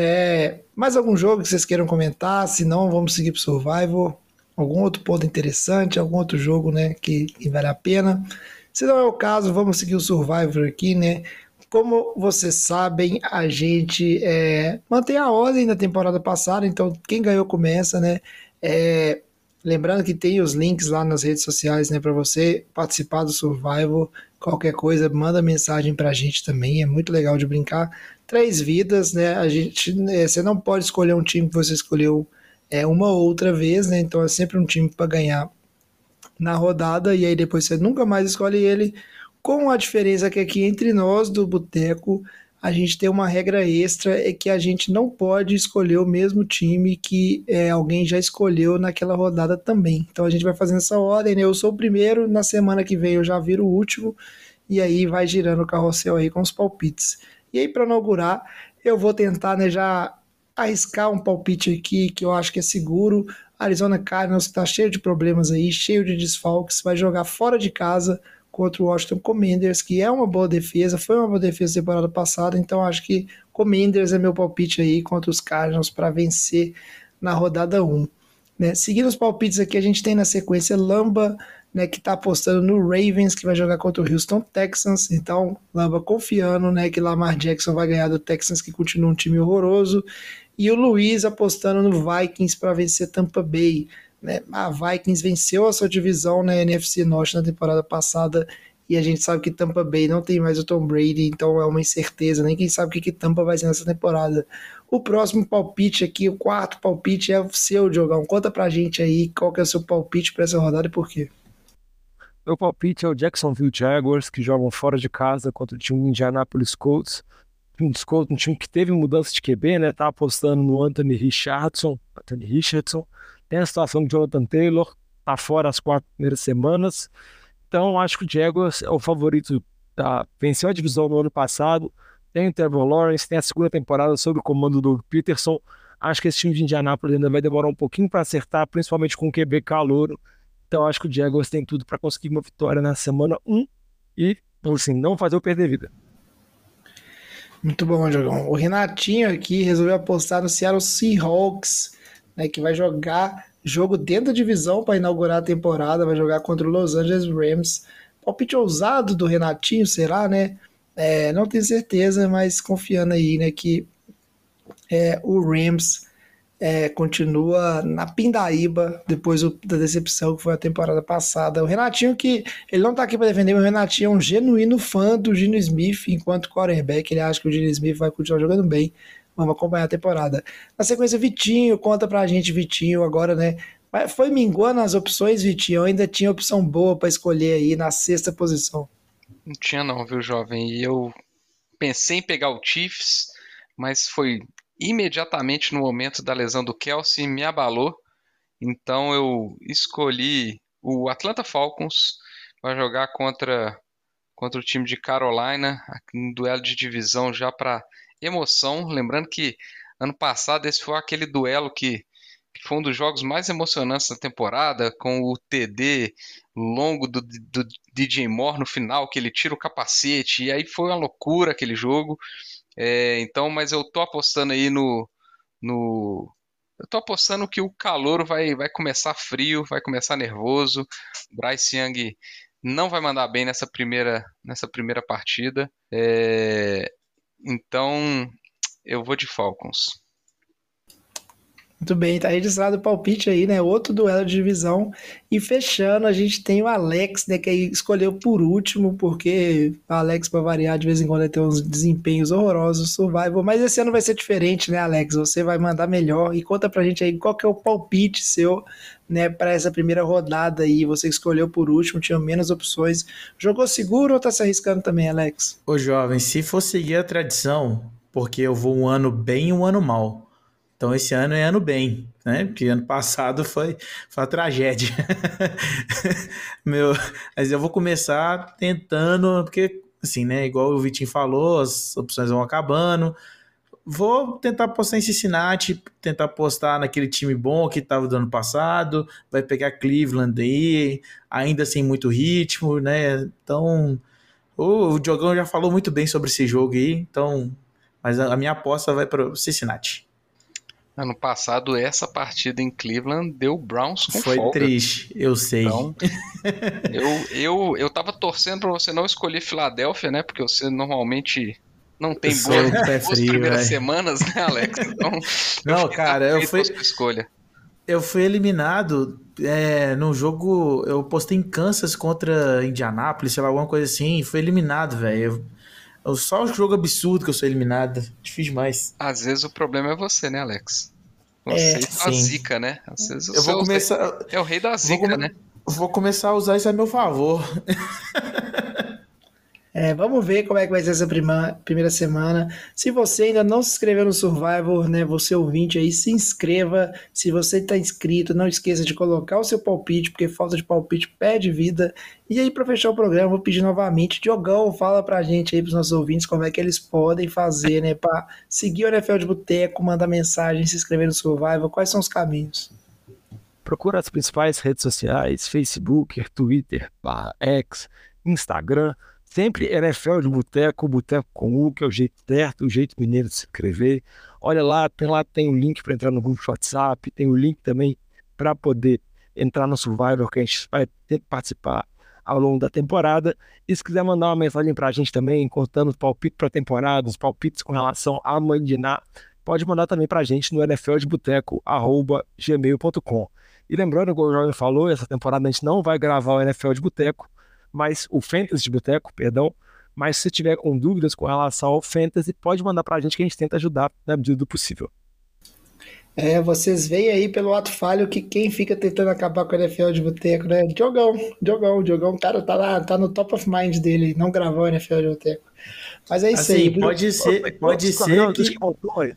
É, mais algum jogo que vocês queiram comentar? Se não, vamos seguir para Survival. Algum outro ponto interessante, algum outro jogo né, que, que vale a pena. Se não é o caso, vamos seguir o Survivor aqui, né? Como vocês sabem, a gente é, mantém a ordem da temporada passada, então quem ganhou começa, né? É, lembrando que tem os links lá nas redes sociais, né, para você participar do Survival. Qualquer coisa, manda mensagem pra gente também, é muito legal de brincar. Três vidas, né? A gente, né, você não pode escolher um time que você escolheu é uma outra vez, né? Então é sempre um time para ganhar na rodada e aí depois você nunca mais escolhe ele. Com a diferença que aqui entre nós do Boteco, a gente tem uma regra extra é que a gente não pode escolher o mesmo time que é, alguém já escolheu naquela rodada também. Então a gente vai fazendo essa ordem, né? Eu sou o primeiro, na semana que vem eu já viro o último, e aí vai girando o carrossel aí com os palpites. E aí, para inaugurar, eu vou tentar né, já arriscar um palpite aqui que eu acho que é seguro. Arizona Cardinals está cheio de problemas aí, cheio de desfalques, vai jogar fora de casa contra o Washington Commanders, que é uma boa defesa, foi uma boa defesa temporada passada, então acho que Commanders é meu palpite aí contra os Cardinals para vencer na rodada 1. Né? Seguindo os palpites aqui, a gente tem na sequência Lamba, né, que está apostando no Ravens, que vai jogar contra o Houston Texans. Então, Lamba confiando né, que Lamar Jackson vai ganhar do Texans, que continua um time horroroso. E o Luiz apostando no Vikings para vencer Tampa Bay. Né? A Vikings venceu a sua divisão na NFC Norte na temporada passada e a gente sabe que Tampa Bay não tem mais o Tom Brady, então é uma incerteza, nem quem sabe o que, que Tampa vai ser nessa temporada. O próximo palpite aqui, o quarto palpite é o seu, Diogão. Conta pra gente aí qual que é o seu palpite para essa rodada e por quê. Meu palpite é o Jacksonville Jaguars, que jogam fora de casa contra o time Indianapolis Colts. Um Colts, um time que teve mudança de QB, né? Tá apostando no Anthony Richardson. Anthony Richardson tem a situação do Jonathan Taylor, tá fora as quatro primeiras semanas. Então, acho que o Jaguars é o favorito. Tá? Venceu a divisão no ano passado. Tem o Trevor Lawrence, tem a segunda temporada sob o comando do Peterson. Acho que esse time de Indianápolis ainda vai demorar um pouquinho para acertar, principalmente com o QB calouro. Então, acho que o Jaguars tem tudo para conseguir uma vitória na semana 1 e, assim, não fazer o perder vida. Muito bom, Jogão. O Renatinho aqui resolveu apostar no Seattle Seahawks né, que vai jogar jogo dentro da divisão para inaugurar a temporada, vai jogar contra o Los Angeles Rams. Palpite ousado do Renatinho, será, né? É, não tenho certeza, mas confiando aí, né, que é, o Rams é, continua na pindaíba depois da decepção que foi a temporada passada. O Renatinho, que ele não tá aqui para defender, mas o Renatinho é um genuíno fã do Gino Smith enquanto quarterback. Ele acha que o Gino Smith vai continuar jogando bem. Vamos acompanhar a temporada. Na sequência, Vitinho, conta pra gente, Vitinho, agora, né? Foi minguando as opções, Vitinho? Ainda tinha opção boa para escolher aí na sexta posição. Não tinha não, viu, jovem? E eu pensei em pegar o Chiefs, mas foi imediatamente no momento da lesão do Kelsey, me abalou. Então eu escolhi o Atlanta Falcons para jogar contra contra o time de Carolina, um duelo de divisão já para emoção. Lembrando que ano passado esse foi aquele duelo que, que foi um dos jogos mais emocionantes da temporada, com o TD longo do, do DJ Moore no final, que ele tira o capacete, e aí foi uma loucura aquele jogo. É, então, mas eu tô apostando aí no, no eu tô apostando que o calor vai, vai começar frio, vai começar nervoso. Bryce Young não vai mandar bem nessa primeira, nessa primeira partida. É, então, eu vou de Falcons. Muito bem, tá registrado o palpite aí, né? Outro duelo de divisão. E fechando, a gente tem o Alex, né? Que escolheu por último, porque o Alex, para variar, de vez em quando tem uns desempenhos horrorosos survival. Mas esse ano vai ser diferente, né, Alex? Você vai mandar melhor. E conta pra gente aí qual que é o palpite seu, né, para essa primeira rodada aí. Você escolheu por último, tinha menos opções. Jogou seguro ou tá se arriscando também, Alex? Ô, jovem, se for seguir a tradição, porque eu vou um ano bem e um ano mal. Então esse ano é ano bem, né? Porque ano passado foi, foi uma tragédia. *laughs* Meu, mas eu vou começar tentando, porque assim, né? Igual o Vitinho falou, as opções vão acabando. Vou tentar apostar em Cincinnati, tentar apostar naquele time bom que estava do ano passado. Vai pegar Cleveland aí, ainda sem muito ritmo, né? Então, o Diogão já falou muito bem sobre esse jogo aí, então. Mas a minha aposta vai para Cincinnati. Ano passado, essa partida em Cleveland deu Browns com Foi folga. triste, eu sei. Então, *laughs* eu, eu, eu tava torcendo para você não escolher Filadélfia, né? Porque você normalmente não tem boas duas primeiras véio. semanas, né, Alex? Então, *laughs* não, cara, eu fui escolha. Eu fui eliminado é, no jogo. Eu postei em Kansas contra Indianápolis, sei lá, alguma coisa assim. Fui eliminado, velho. Só um jogo absurdo que eu sou eliminado. Difícil demais. Às vezes o problema é você, né, Alex? Conceito da sim. zica, né? Às vezes o Eu vou começar. É o rei da Vou, zica, come- né? vou começar a usar isso a meu favor. *laughs* É, vamos ver como é que vai ser essa prima- primeira semana. Se você ainda não se inscreveu no Survivor, né, você ouvinte aí, se inscreva. Se você está inscrito, não esqueça de colocar o seu palpite, porque falta de palpite perde vida. E aí, para fechar o programa, vou pedir novamente, Diogão, fala pra gente aí, pros nossos ouvintes, como é que eles podem fazer, né, para seguir o NFL de Boteco, mandar mensagem, se inscrever no Survivor, quais são os caminhos? Procura as principais redes sociais, Facebook, Twitter, X, Instagram, sempre NFL de Boteco, Boteco com U, que é o jeito certo, o jeito mineiro de se inscrever. Olha lá, tem lá tem o link para entrar no grupo de WhatsApp, tem o link também para poder entrar no Survivor, que a gente vai ter que participar ao longo da temporada. E se quiser mandar uma mensagem para a gente também, contando os palpites para a temporada, os palpites com relação a Mandiná, pode mandar também para a gente no nfldeboteco.gmail.com. E lembrando, como o Jovem falou, essa temporada a gente não vai gravar o NFL de Boteco, mas o Fantasy de Boteco, perdão. Mas se tiver com dúvidas com relação ao Fantasy, pode mandar pra gente que a gente tenta ajudar na medida do possível. É, vocês veem aí pelo ato falho que quem fica tentando acabar com o NFL de boteco, né? Diogão, Diogão, Diogão, cara, tá lá, tá no top of mind dele, não gravar o NFL de boteco. Mas é isso aí. Assim, pode ser, pode ser Todos, que.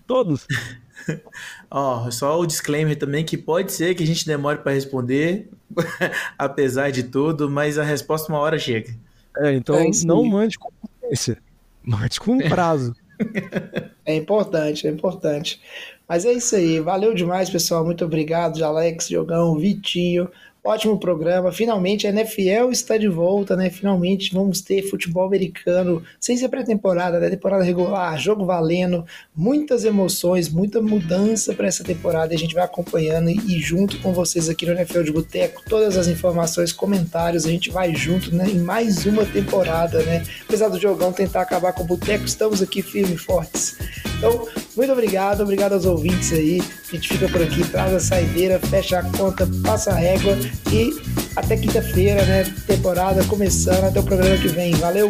Todos. *laughs* *laughs* Ó, só o disclaimer também que pode ser que a gente demore para responder, *laughs* apesar de tudo, mas a resposta uma hora chega. É, então É não mande com urgência. Mande com prazo. *laughs* É importante, é importante. Mas é isso aí. Valeu demais, pessoal. Muito obrigado, Alex, Diogão, Vitinho. Ótimo programa. Finalmente a NFL está de volta, né? Finalmente vamos ter futebol americano sem ser pré-temporada, né? Temporada regular, jogo valendo, muitas emoções, muita mudança para essa temporada. A gente vai acompanhando e, e junto com vocês aqui no NFL de Boteco, todas as informações, comentários, a gente vai junto né? em mais uma temporada, né? Apesar do jogão tentar acabar com o Boteco, estamos aqui firmes e fortes. Então, muito obrigado, obrigado aos ouvintes aí. A gente fica por aqui, traz a saideira, fecha a conta, passa a régua e até quinta-feira, né? Temporada começando, até o programa que vem. Valeu!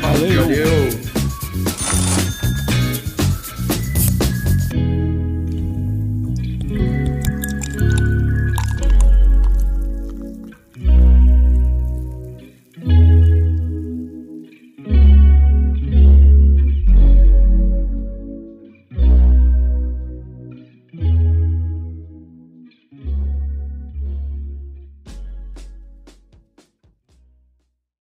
Valeu. Valeu!